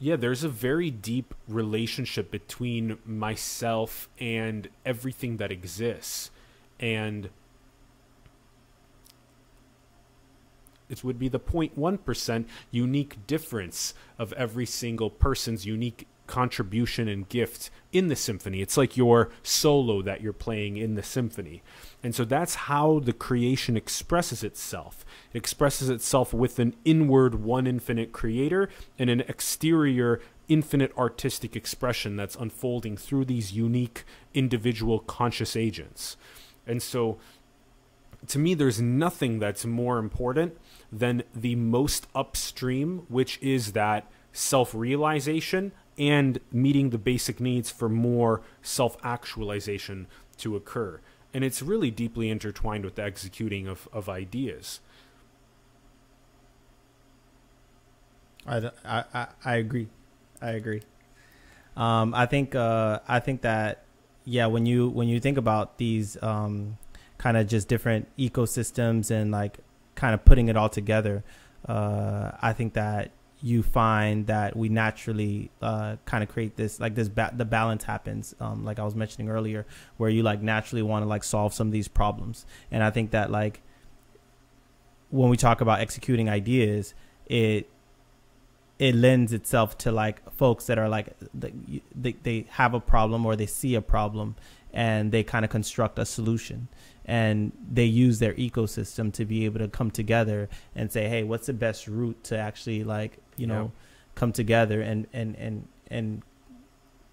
yeah there's a very deep relationship between myself and everything that exists and it would be the 0.1% unique difference of every single person's unique contribution and gift in the symphony. It's like your solo that you're playing in the symphony. And so that's how the creation expresses itself. It expresses itself with an inward one infinite creator and an exterior infinite artistic expression that's unfolding through these unique individual conscious agents. And so to me, there's nothing that's more important than the most upstream, which is that self realization and meeting the basic needs for more self actualization to occur. And it's really deeply intertwined with the executing of, of ideas. I, I, I agree. I agree. Um, I think uh, I think that yeah, when you when you think about these um, kind of just different ecosystems and like kind of putting it all together, uh, I think that you find that we naturally uh, kind of create this like this ba- the balance happens um, like i was mentioning earlier where you like naturally want to like solve some of these problems. And i think that like when we talk about executing ideas it it lends itself to like folks that are like they, they have a problem or they see a problem and they kind of construct a solution and they use their ecosystem to be able to come together and say hey what's the best route to actually like you know yeah. come together and and and and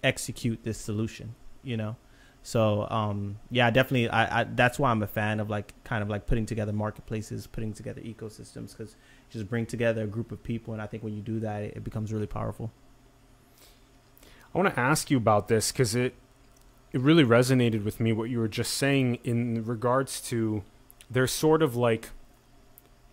execute this solution you know so um yeah definitely I, I that's why i'm a fan of like kind of like putting together marketplaces putting together ecosystems because just bring together a group of people and i think when you do that it, it becomes really powerful i want to ask you about this because it it really resonated with me what you were just saying in regards to there's sort of like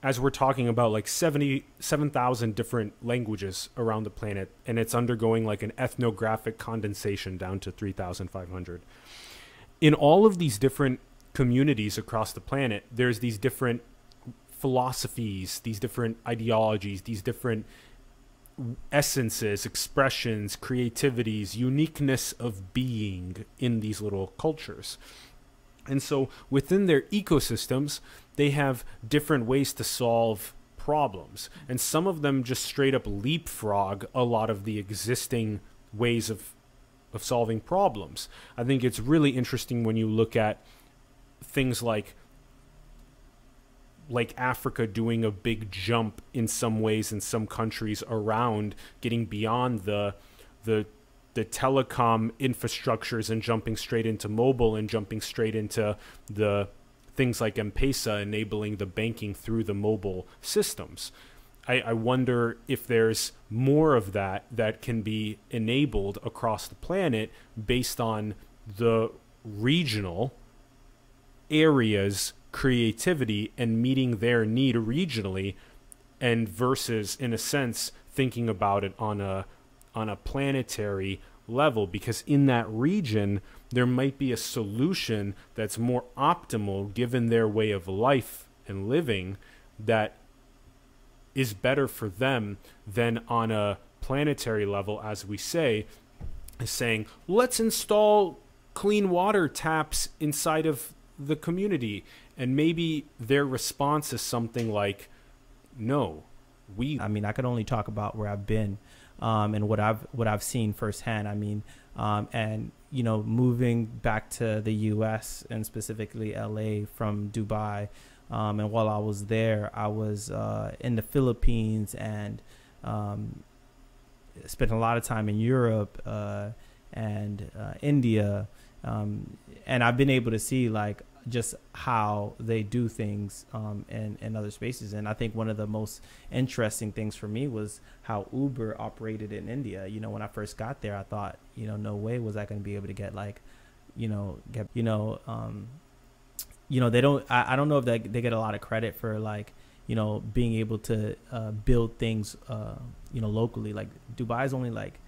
as we're talking about like 77,000 different languages around the planet and it's undergoing like an ethnographic condensation down to 3,500 in all of these different communities across the planet there's these different philosophies these different ideologies these different essences, expressions, creativities, uniqueness of being in these little cultures. And so within their ecosystems, they have different ways to solve problems. And some of them just straight up leapfrog a lot of the existing ways of of solving problems. I think it's really interesting when you look at things like like Africa doing a big jump in some ways in some countries around getting beyond the the the telecom infrastructures and jumping straight into mobile and jumping straight into the things like M-Pesa enabling the banking through the mobile systems. I, I wonder if there's more of that that can be enabled across the planet based on the regional areas creativity and meeting their need regionally and versus in a sense thinking about it on a on a planetary level. Because in that region there might be a solution that's more optimal given their way of life and living that is better for them than on a planetary level as we say is saying let's install clean water taps inside of the community and maybe their response is something like no we i mean i could only talk about where i've been um, and what i've what i've seen firsthand i mean um, and you know, moving back to the U.S. and specifically L.A. from Dubai, um, and while I was there, I was uh, in the Philippines and um, spent a lot of time in Europe uh, and uh, India, um, and I've been able to see like just how they do things um, in, in other spaces. And I think one of the most interesting things for me was how Uber operated in India. You know, when I first got there, I thought, you know, no way was I going to be able to get like, you know, get, you know, um, you know, they don't, I, I don't know if they, they get a lot of credit for like, you know, being able to uh, build things, uh, you know, locally. Like Dubai is only like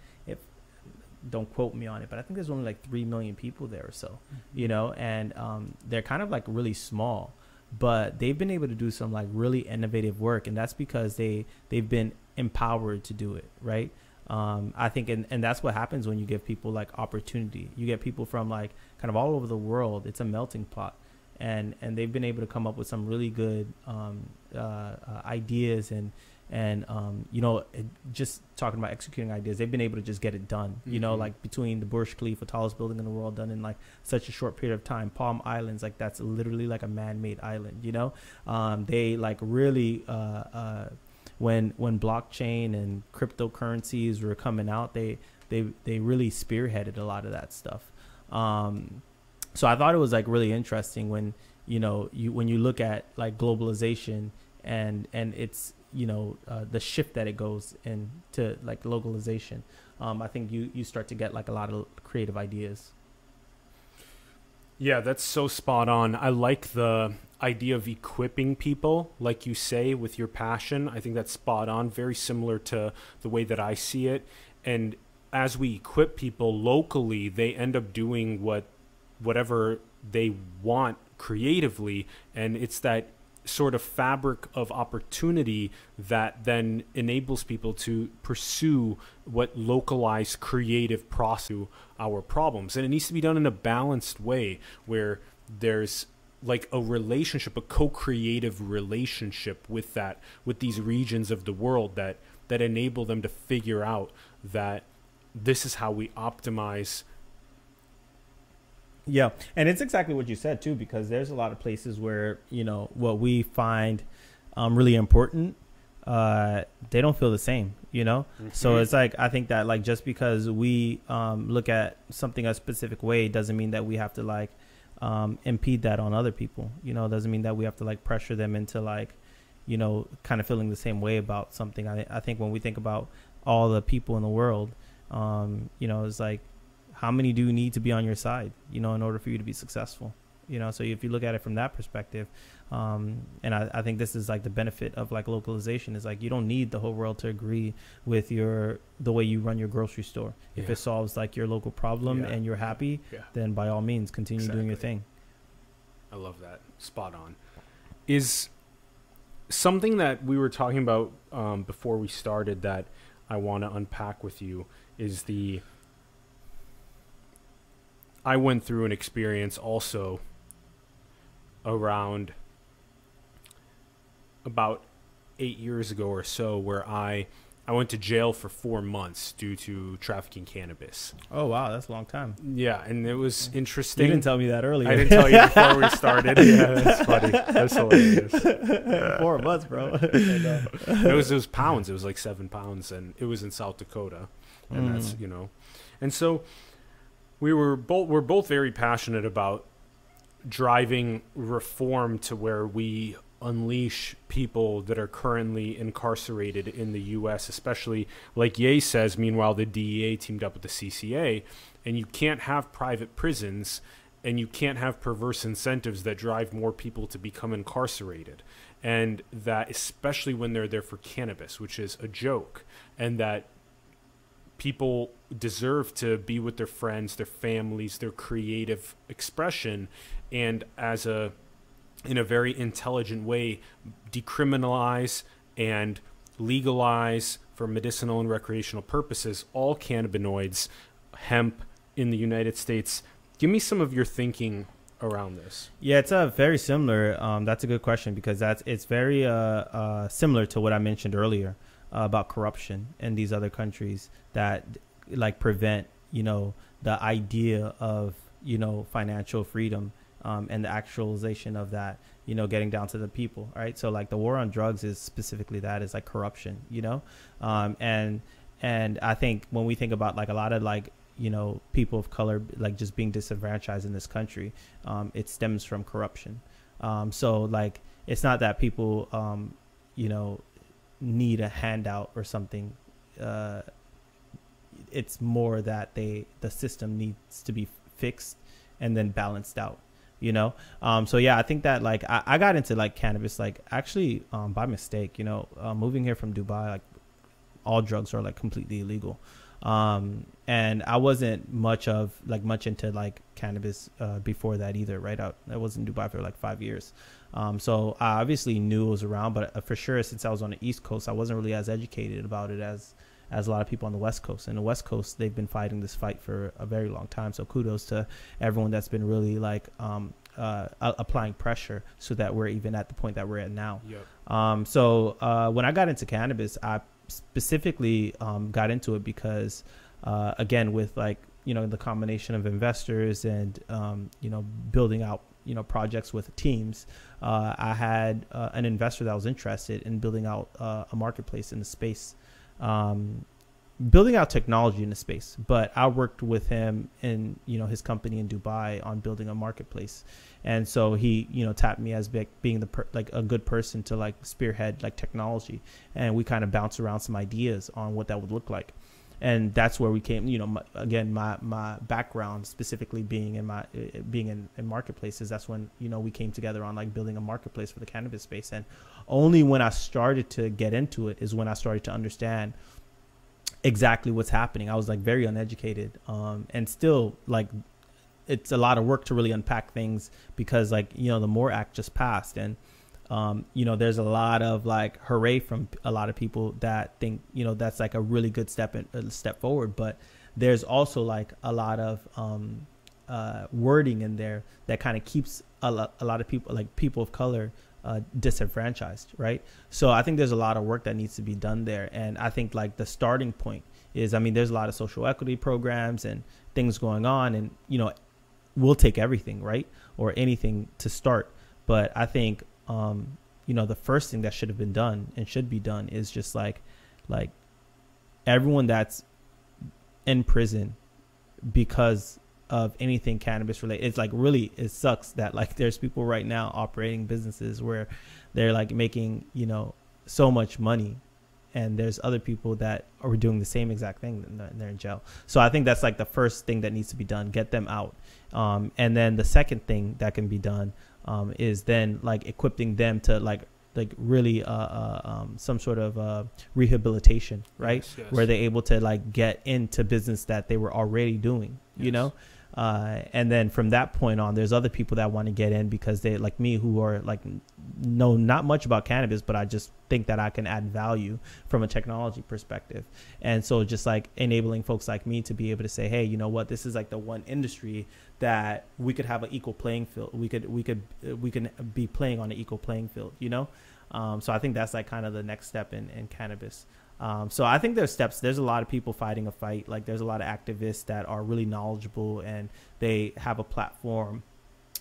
don't quote me on it, but I think there's only like three million people there or so, mm-hmm. you know, and um, they're kind of like really small, but they've been able to do some like really innovative work, and that's because they they've been empowered to do it, right? Um, I think, and, and that's what happens when you give people like opportunity. You get people from like kind of all over the world. It's a melting pot, and and they've been able to come up with some really good um, uh, uh, ideas and and um, you know just talking about executing ideas they've been able to just get it done mm-hmm. you know mm-hmm. like between the burj khalifa tallest building in the world done in like such a short period of time palm islands like that's literally like a man-made island you know um, they like really uh, uh, when when blockchain and cryptocurrencies were coming out they they they really spearheaded a lot of that stuff um, so i thought it was like really interesting when you know you when you look at like globalization and and it's you know uh, the shift that it goes into like localization um, i think you you start to get like a lot of creative ideas. Yeah that's so spot on. I like the idea of equipping people like you say with your passion. I think that's spot on very similar to the way that i see it. And as we equip people locally they end up doing what whatever they want creatively. And it's that sort of fabric of opportunity that then enables people to pursue what localized creative process our problems. And it needs to be done in a balanced way where there's like a relationship a co-creative relationship with that with these regions of the world that that enable them to figure out that this is how we optimize yeah, and it's exactly what you said too, because there's a lot of places where you know what we find um, really important, uh, they don't feel the same. You know, mm-hmm. so it's like I think that like just because we um, look at something a specific way doesn't mean that we have to like um, impede that on other people. You know, doesn't mean that we have to like pressure them into like you know kind of feeling the same way about something. I I think when we think about all the people in the world, um, you know, it's like how many do you need to be on your side, you know, in order for you to be successful? You know, so if you look at it from that perspective, um, and I, I think this is like the benefit of like localization is like you don't need the whole world to agree with your the way you run your grocery store. Yeah. If it solves like your local problem yeah. and you're happy, yeah. then by all means continue exactly. doing your thing. I love that. Spot on. Is something that we were talking about um, before we started that I want to unpack with you is the I went through an experience also around about eight years ago or so where I I went to jail for four months due to trafficking cannabis. Oh wow, that's a long time. Yeah, and it was interesting. You didn't tell me that earlier. I didn't tell you <laughs> before we started. Yeah, that's funny. That's hilarious. <laughs> Four months, bro. <laughs> it was it was pounds. It was like seven pounds, and it was in South Dakota, and mm. that's you know, and so we were both we're both very passionate about driving reform to where we unleash people that are currently incarcerated in the U.S., especially like Ye says. Meanwhile, the DEA teamed up with the CCA, and you can't have private prisons, and you can't have perverse incentives that drive more people to become incarcerated, and that especially when they're there for cannabis, which is a joke, and that people deserve to be with their friends, their families, their creative expression, and as a in a very intelligent way, decriminalize and legalize for medicinal and recreational purposes all cannabinoids, hemp in the United States. Give me some of your thinking around this. Yeah, it's a uh, very similar. Um, that's a good question because that's it's very uh, uh, similar to what I mentioned earlier uh, about corruption in these other countries that like prevent you know the idea of you know financial freedom um, and the actualization of that you know getting down to the people right? So like the war on drugs is specifically that is like corruption you know? Um, and and i think when we think about like a lot of like you know people of color like just being disenfranchised in this country um, it stems from corruption. Um, so like it's not that people um, you know need a handout or something uh, it's more that they the system needs to be fixed and then balanced out you know? Um so yeah i think that like i, I got into like cannabis like actually um by mistake you know uh, moving here from dubai like all drugs are like completely illegal um and i wasn't much of like much into like cannabis uh, before that either right I, I was in dubai for like five years um so i obviously knew it was around but uh, for sure since i was on the east coast i wasn't really as educated about it as as a lot of people on the West Coast. And the West Coast, they've been fighting this fight for a very long time. So kudos to everyone that's been really like um, uh, applying pressure so that we're even at the point that we're at now. Yep. Um, so uh, when I got into cannabis, I specifically um, got into it because, uh, again, with like you know the combination of investors and um, you know building out you know projects with teams, uh, I had uh, an investor that was interested in building out uh, a marketplace in the space. Um, building out technology in the space. But I worked with him in you know his company in Dubai on building a marketplace, and so he you know tapped me as being the per, like a good person to like spearhead like technology, and we kind of bounced around some ideas on what that would look like. And that's where we came. You know, my, again, my my background specifically being in my eh, eh, being in, in marketplaces. That's when you know we came together on like building a marketplace for the cannabis space. And only when I started to get into it is when I started to understand exactly what's happening. I was like very uneducated, um, and still like it's a lot of work to really unpack things because like you know the MORE Act just passed and um, you know there's a lot of like hooray from a lot of people that think you know that's like a really good step in, uh, step forward, but there's also like a lot of um, uh, wording in there that kind of keeps a, lo- a lot of people like people of color uh, disenfranchised, right? So I think there's a lot of work that needs to be done there, and I think like the starting point is, I mean, there's a lot of social equity programs and things going on, and you know, we'll take everything, right, or anything to start. But I think, um, you know, the first thing that should have been done and should be done is just like, like, everyone that's in prison because of anything cannabis related. It's like really it sucks that like there's people right now operating businesses where they're like making, you know, so much money and there's other people that are doing the same exact thing and they're in jail. So I think that's like the first thing that needs to be done, get them out. Um, and then the second thing that can be done um, is then like equipping them to like like really uh, uh, um, some sort of uh, rehabilitation, right? Yes, yes. Where they're able to like get into business that they were already doing, yes. you know. Uh, and then from that point on, there's other people that want to get in because they like me who are like know not much about cannabis, but I just think that I can add value from a technology perspective. And so just like enabling folks like me to be able to say, hey, you know what, this is like the one industry that we could have an equal playing field. We could we could we can be playing on an equal playing field, you know. Um, so I think that's like kind of the next step in in cannabis. Um, so I think there's steps. There's a lot of people fighting a fight. Like there's a lot of activists that are really knowledgeable and they have a platform.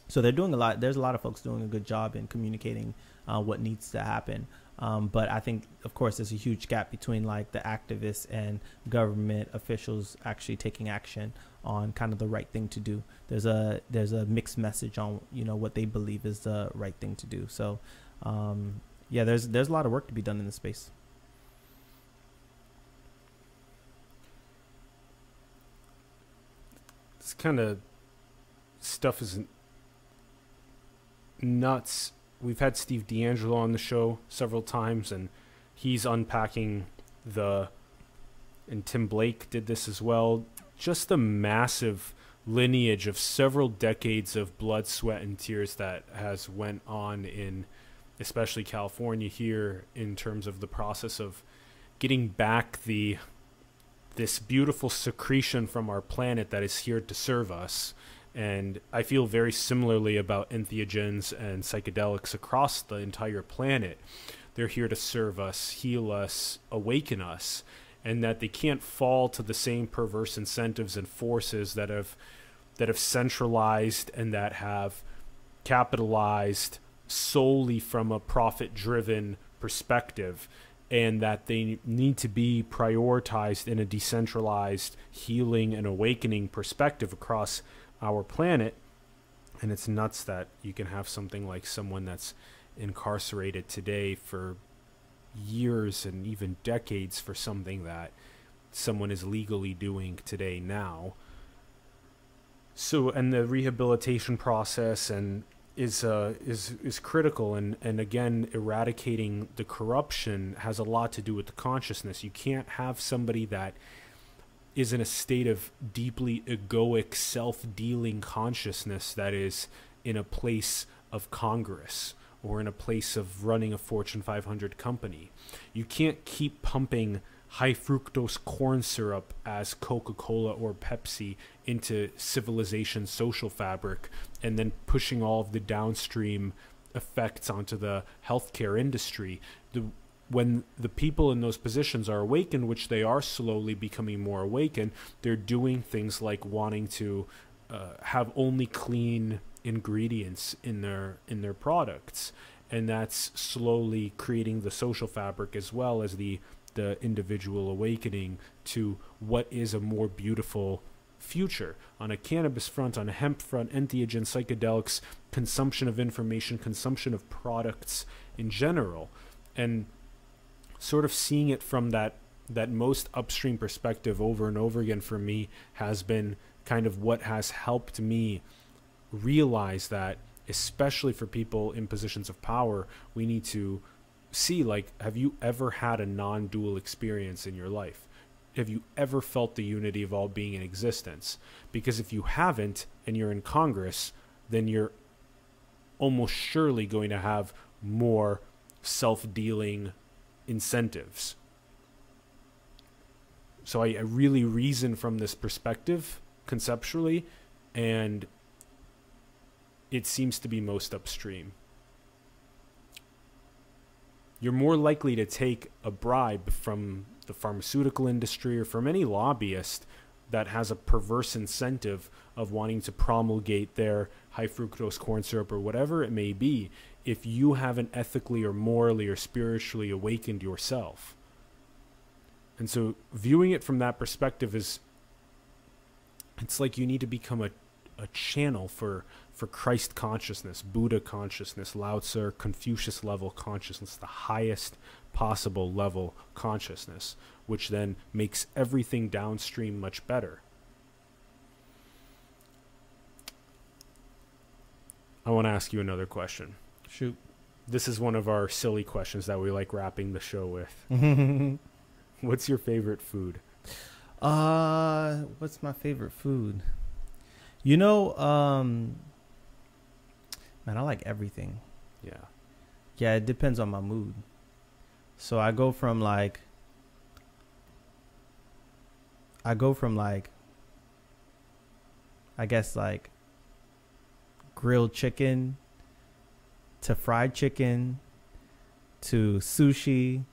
So they're doing a lot. There's a lot of folks doing a good job in communicating uh, what needs to happen. Um, but I think, of course, there's a huge gap between like the activists and government officials actually taking action on kind of the right thing to do. There's a there's a mixed message on you know what they believe is the right thing to do. So um, yeah, there's there's a lot of work to be done in this space. This kind of stuff is nuts. We've had Steve DeAngelo on the show several times, and he's unpacking the. And Tim Blake did this as well. Just the massive lineage of several decades of blood, sweat, and tears that has went on in, especially California here, in terms of the process of getting back the this beautiful secretion from our planet that is here to serve us. And I feel very similarly about entheogens and psychedelics across the entire planet. They're here to serve us, heal us, awaken us. and that they can't fall to the same perverse incentives and forces that have that have centralized and that have capitalized solely from a profit driven perspective and that they need to be prioritized in a decentralized healing and awakening perspective across our planet. And it's nuts that you can have something like someone that's incarcerated today for years and even decades for something that someone is legally doing today now. So and the rehabilitation process and is uh, is is critical and and again eradicating the corruption has a lot to do with the consciousness. You can't have somebody that is in a state of deeply egoic self-dealing consciousness that is in a place of congress or in a place of running a fortune 500 company. You can't keep pumping high fructose corn syrup as Coca-Cola or Pepsi into civilization's social fabric and then pushing all of the downstream effects onto the healthcare industry. The when the people in those positions are awakened which they are slowly becoming more awakened they're doing things like wanting to uh, have only clean ingredients in their in their products. And that's slowly creating the social fabric as well as the the individual awakening to what is a more beautiful future. On a cannabis front, on a hemp front, entheogen, psychedelics, consumption of information, consumption of products in general, and sort of seeing it from that that most upstream perspective over and over again for me has been kind of what has helped me realize that especially for people in positions of power we need to see like have you ever had a non-dual experience in your life? Have you ever felt the unity of all being in existence? Because if you haven't and you're in congress then you're almost surely going to have more self-dealing incentives. So I, I really reason from this perspective conceptually and it seems to be most upstream you're more likely to take a bribe from the pharmaceutical industry or from any lobbyist that has a perverse incentive of wanting to promulgate their high fructose corn syrup or whatever it may be if you haven't ethically or morally or spiritually awakened yourself. And so viewing it from that perspective is it's like you need to become a a channel for for Christ consciousness, Buddha consciousness, Lao Tzu, Confucius level consciousness, the highest possible level consciousness, which then makes everything downstream much better. I want to ask you another question. Shoot. This is one of our silly questions that we like wrapping the show with. <laughs> What's your favorite food? Uh, what's my favorite food? You know, um, man, I like everything. Yeah. Yeah, it depends on my mood. So I go from like, I go from like, I guess like grilled chicken to fried chicken to sushi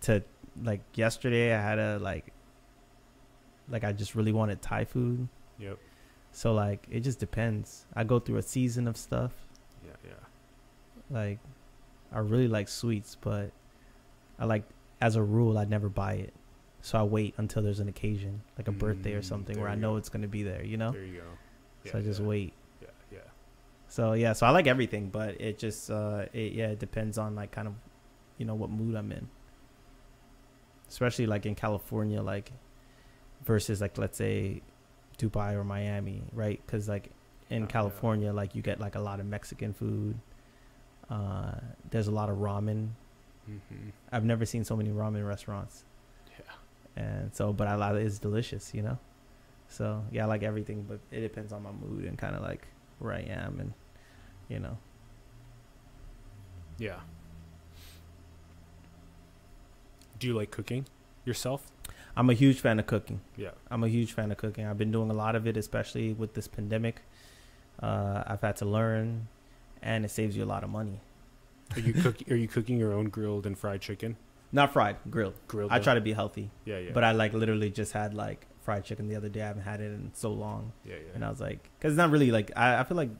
to like yesterday I had a like like I just really wanted Thai food. So like it just depends. I go through a season of stuff. Yeah, yeah. Like I really like sweets, but I like as a rule I'd never buy it. So I wait until there's an occasion, like a birthday or Mm, something where I know go. it's gonna be there, you know? There you go. Yeah, so I just yeah, wait. Yeah, yeah. So yeah, so I like everything, but it just uh it yeah, it depends on like kind of you know what mood I'm in. Especially like in California like versus like let's say Dubai or Miami, right? Cuz like in Oh, yeah. California like you get like a lot of Mexican food. Uh there's a lot of ramen. Mm-hmm. I've never seen so many ramen restaurants. Yeah. And so but I like it's delicious, you know. So, yeah, I like everything, but it depends on my mood and kind of like where I am and you know. Yeah. Do you like cooking yourself? I'm a huge fan of cooking. Yeah. I'm a huge fan of cooking. I've been doing a lot of it, especially with this pandemic. Uh, I've had to learn, and it saves you a lot of money. Are you cook? Are you cooking your own grilled and fried chicken? Not fried, grilled. Grilled. I try to be healthy, Yeah, yeah. but I like literally just had like fried chicken the other day. I haven't had it in so long, yeah, yeah. and I was like, because it's not really like I, I feel like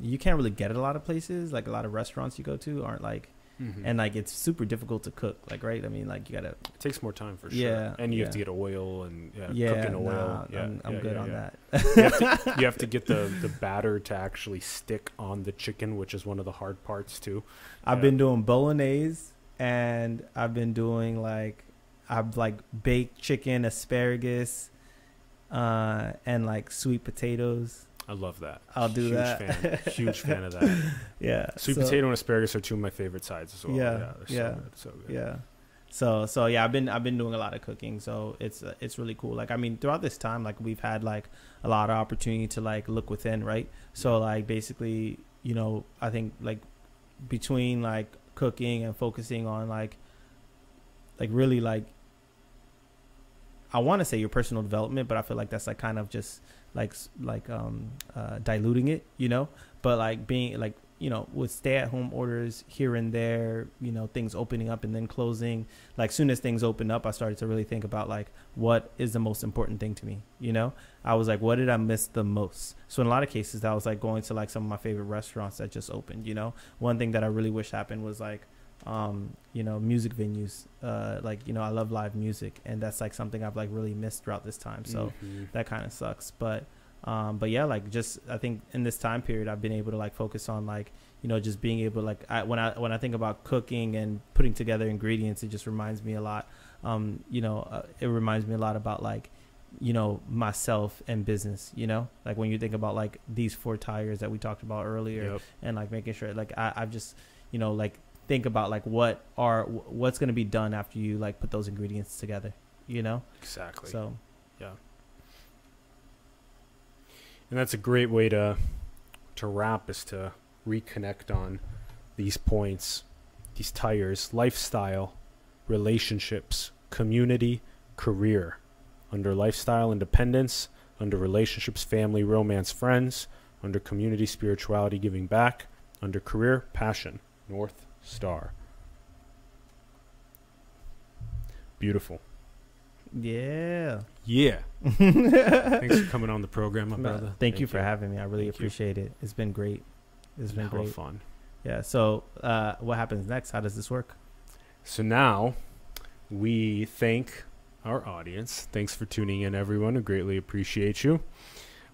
you can't really get it a lot of places. Like a lot of restaurants you go to aren't like, Mhm. and like it's super difficult to cook. Like right, I mean like you gotta it takes more time for sure. Yeah, and you have to get oil and yeah, yeah, cooking oil. nah, yeah, I'm, I'm yeah, good yeah, on yeah. that. you, have to, <laughs> you have to get the the batter to actually stick on the chicken, which is one of the hard parts too. I've Yeah. been doing bolognese and I've been doing like I've like baked chicken, asparagus, uh, and like sweet potatoes. I love that. I'll do huge that. Fan, huge fan of <laughs> that. Yeah, Sweet so- potato and asparagus are two of my favorite sides as well. Yeah, yeah, yeah, so good, so good. Yeah. So so yeah, I've been I've been doing a lot of cooking, so it's uh, it's really cool. Like I mean, throughout this time, like we've had like a lot of opportunity to like look within, right? So like basically, you know, I think like between like cooking and focusing on like like really like I want to say your personal development, but I feel like that's like kind of just like like um uh diluting it, you know. But like being like you know with stay at home orders here and there, you know things opening up and then closing. Like soon as things opened up, I started to really think about like what is the most important thing to me. You know, I was like, what did I miss the most? So in a lot of cases, that was like going to like some of my favorite restaurants that just opened. You know, one thing that I really wish happened was like um you know music venues uh like you know i love live music and that's like something i've like really missed throughout this time so Mhm. that kind of sucks but um but yeah like just i think in this time period i've been able to like focus on like you know just being able to, like I, when i when i think about cooking and putting together ingredients it just reminds me a lot um you know uh, it reminds me a lot about like you know myself and business you know like when you think about like these four tires that we talked about earlier Yep. and like making sure like I, I've just you know like think about like what are what's going to be done after you like put those ingredients together you know Exactly. so Yeah. And that's a great way to to wrap is to reconnect on these points, these tires, lifestyle, relationships, community, career. Under lifestyle independence, under relationships, family, romance, friends, under community, spirituality, giving back, under career, passion, North Star. Beautiful. yeah Yeah. <laughs> Thanks for coming on the program, my brother. thank, you for having me i really Thank you. appreciate it it's been great it's been great fun. yeah so uh what happens next how does this work So now we thank our audience. Thanks for tuning in, everyone. We greatly appreciate you.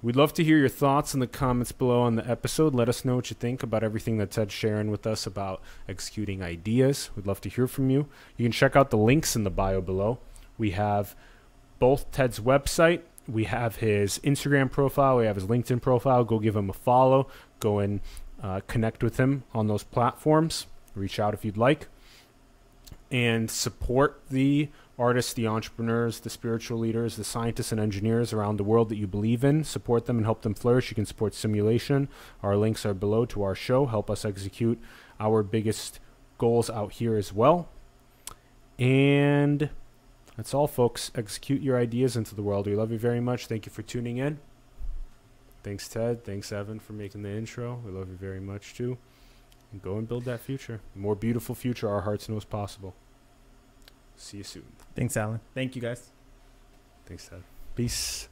We'd love to hear your thoughts in the comments below on the episode. Let us know what you think about everything that Ted's sharing with us about executing ideas. We'd love to hear from you. You can check out the links in the bio below. We have both Ted's website, we have his Instagram profile, we have his LinkedIn profile. Go give him a follow. Go and uh, connect with him on those platforms. Reach out if you'd like and support the artists, the entrepreneurs, the spiritual leaders, the scientists and engineers around the world that you believe in. Support them and help them flourish. You can support Simulation. Our links are below to our show. Help us execute our biggest goals out here as well. And that's all, folks. Execute your ideas into the world. We love you very much. Thank you for tuning in. Thanks, Ted. Thanks, Evan, for making the intro. We love you very much, too. And go and build that future. More beautiful future our hearts know is possible. See you soon. thanks alan thank you guys Thanks, Ted. Peace.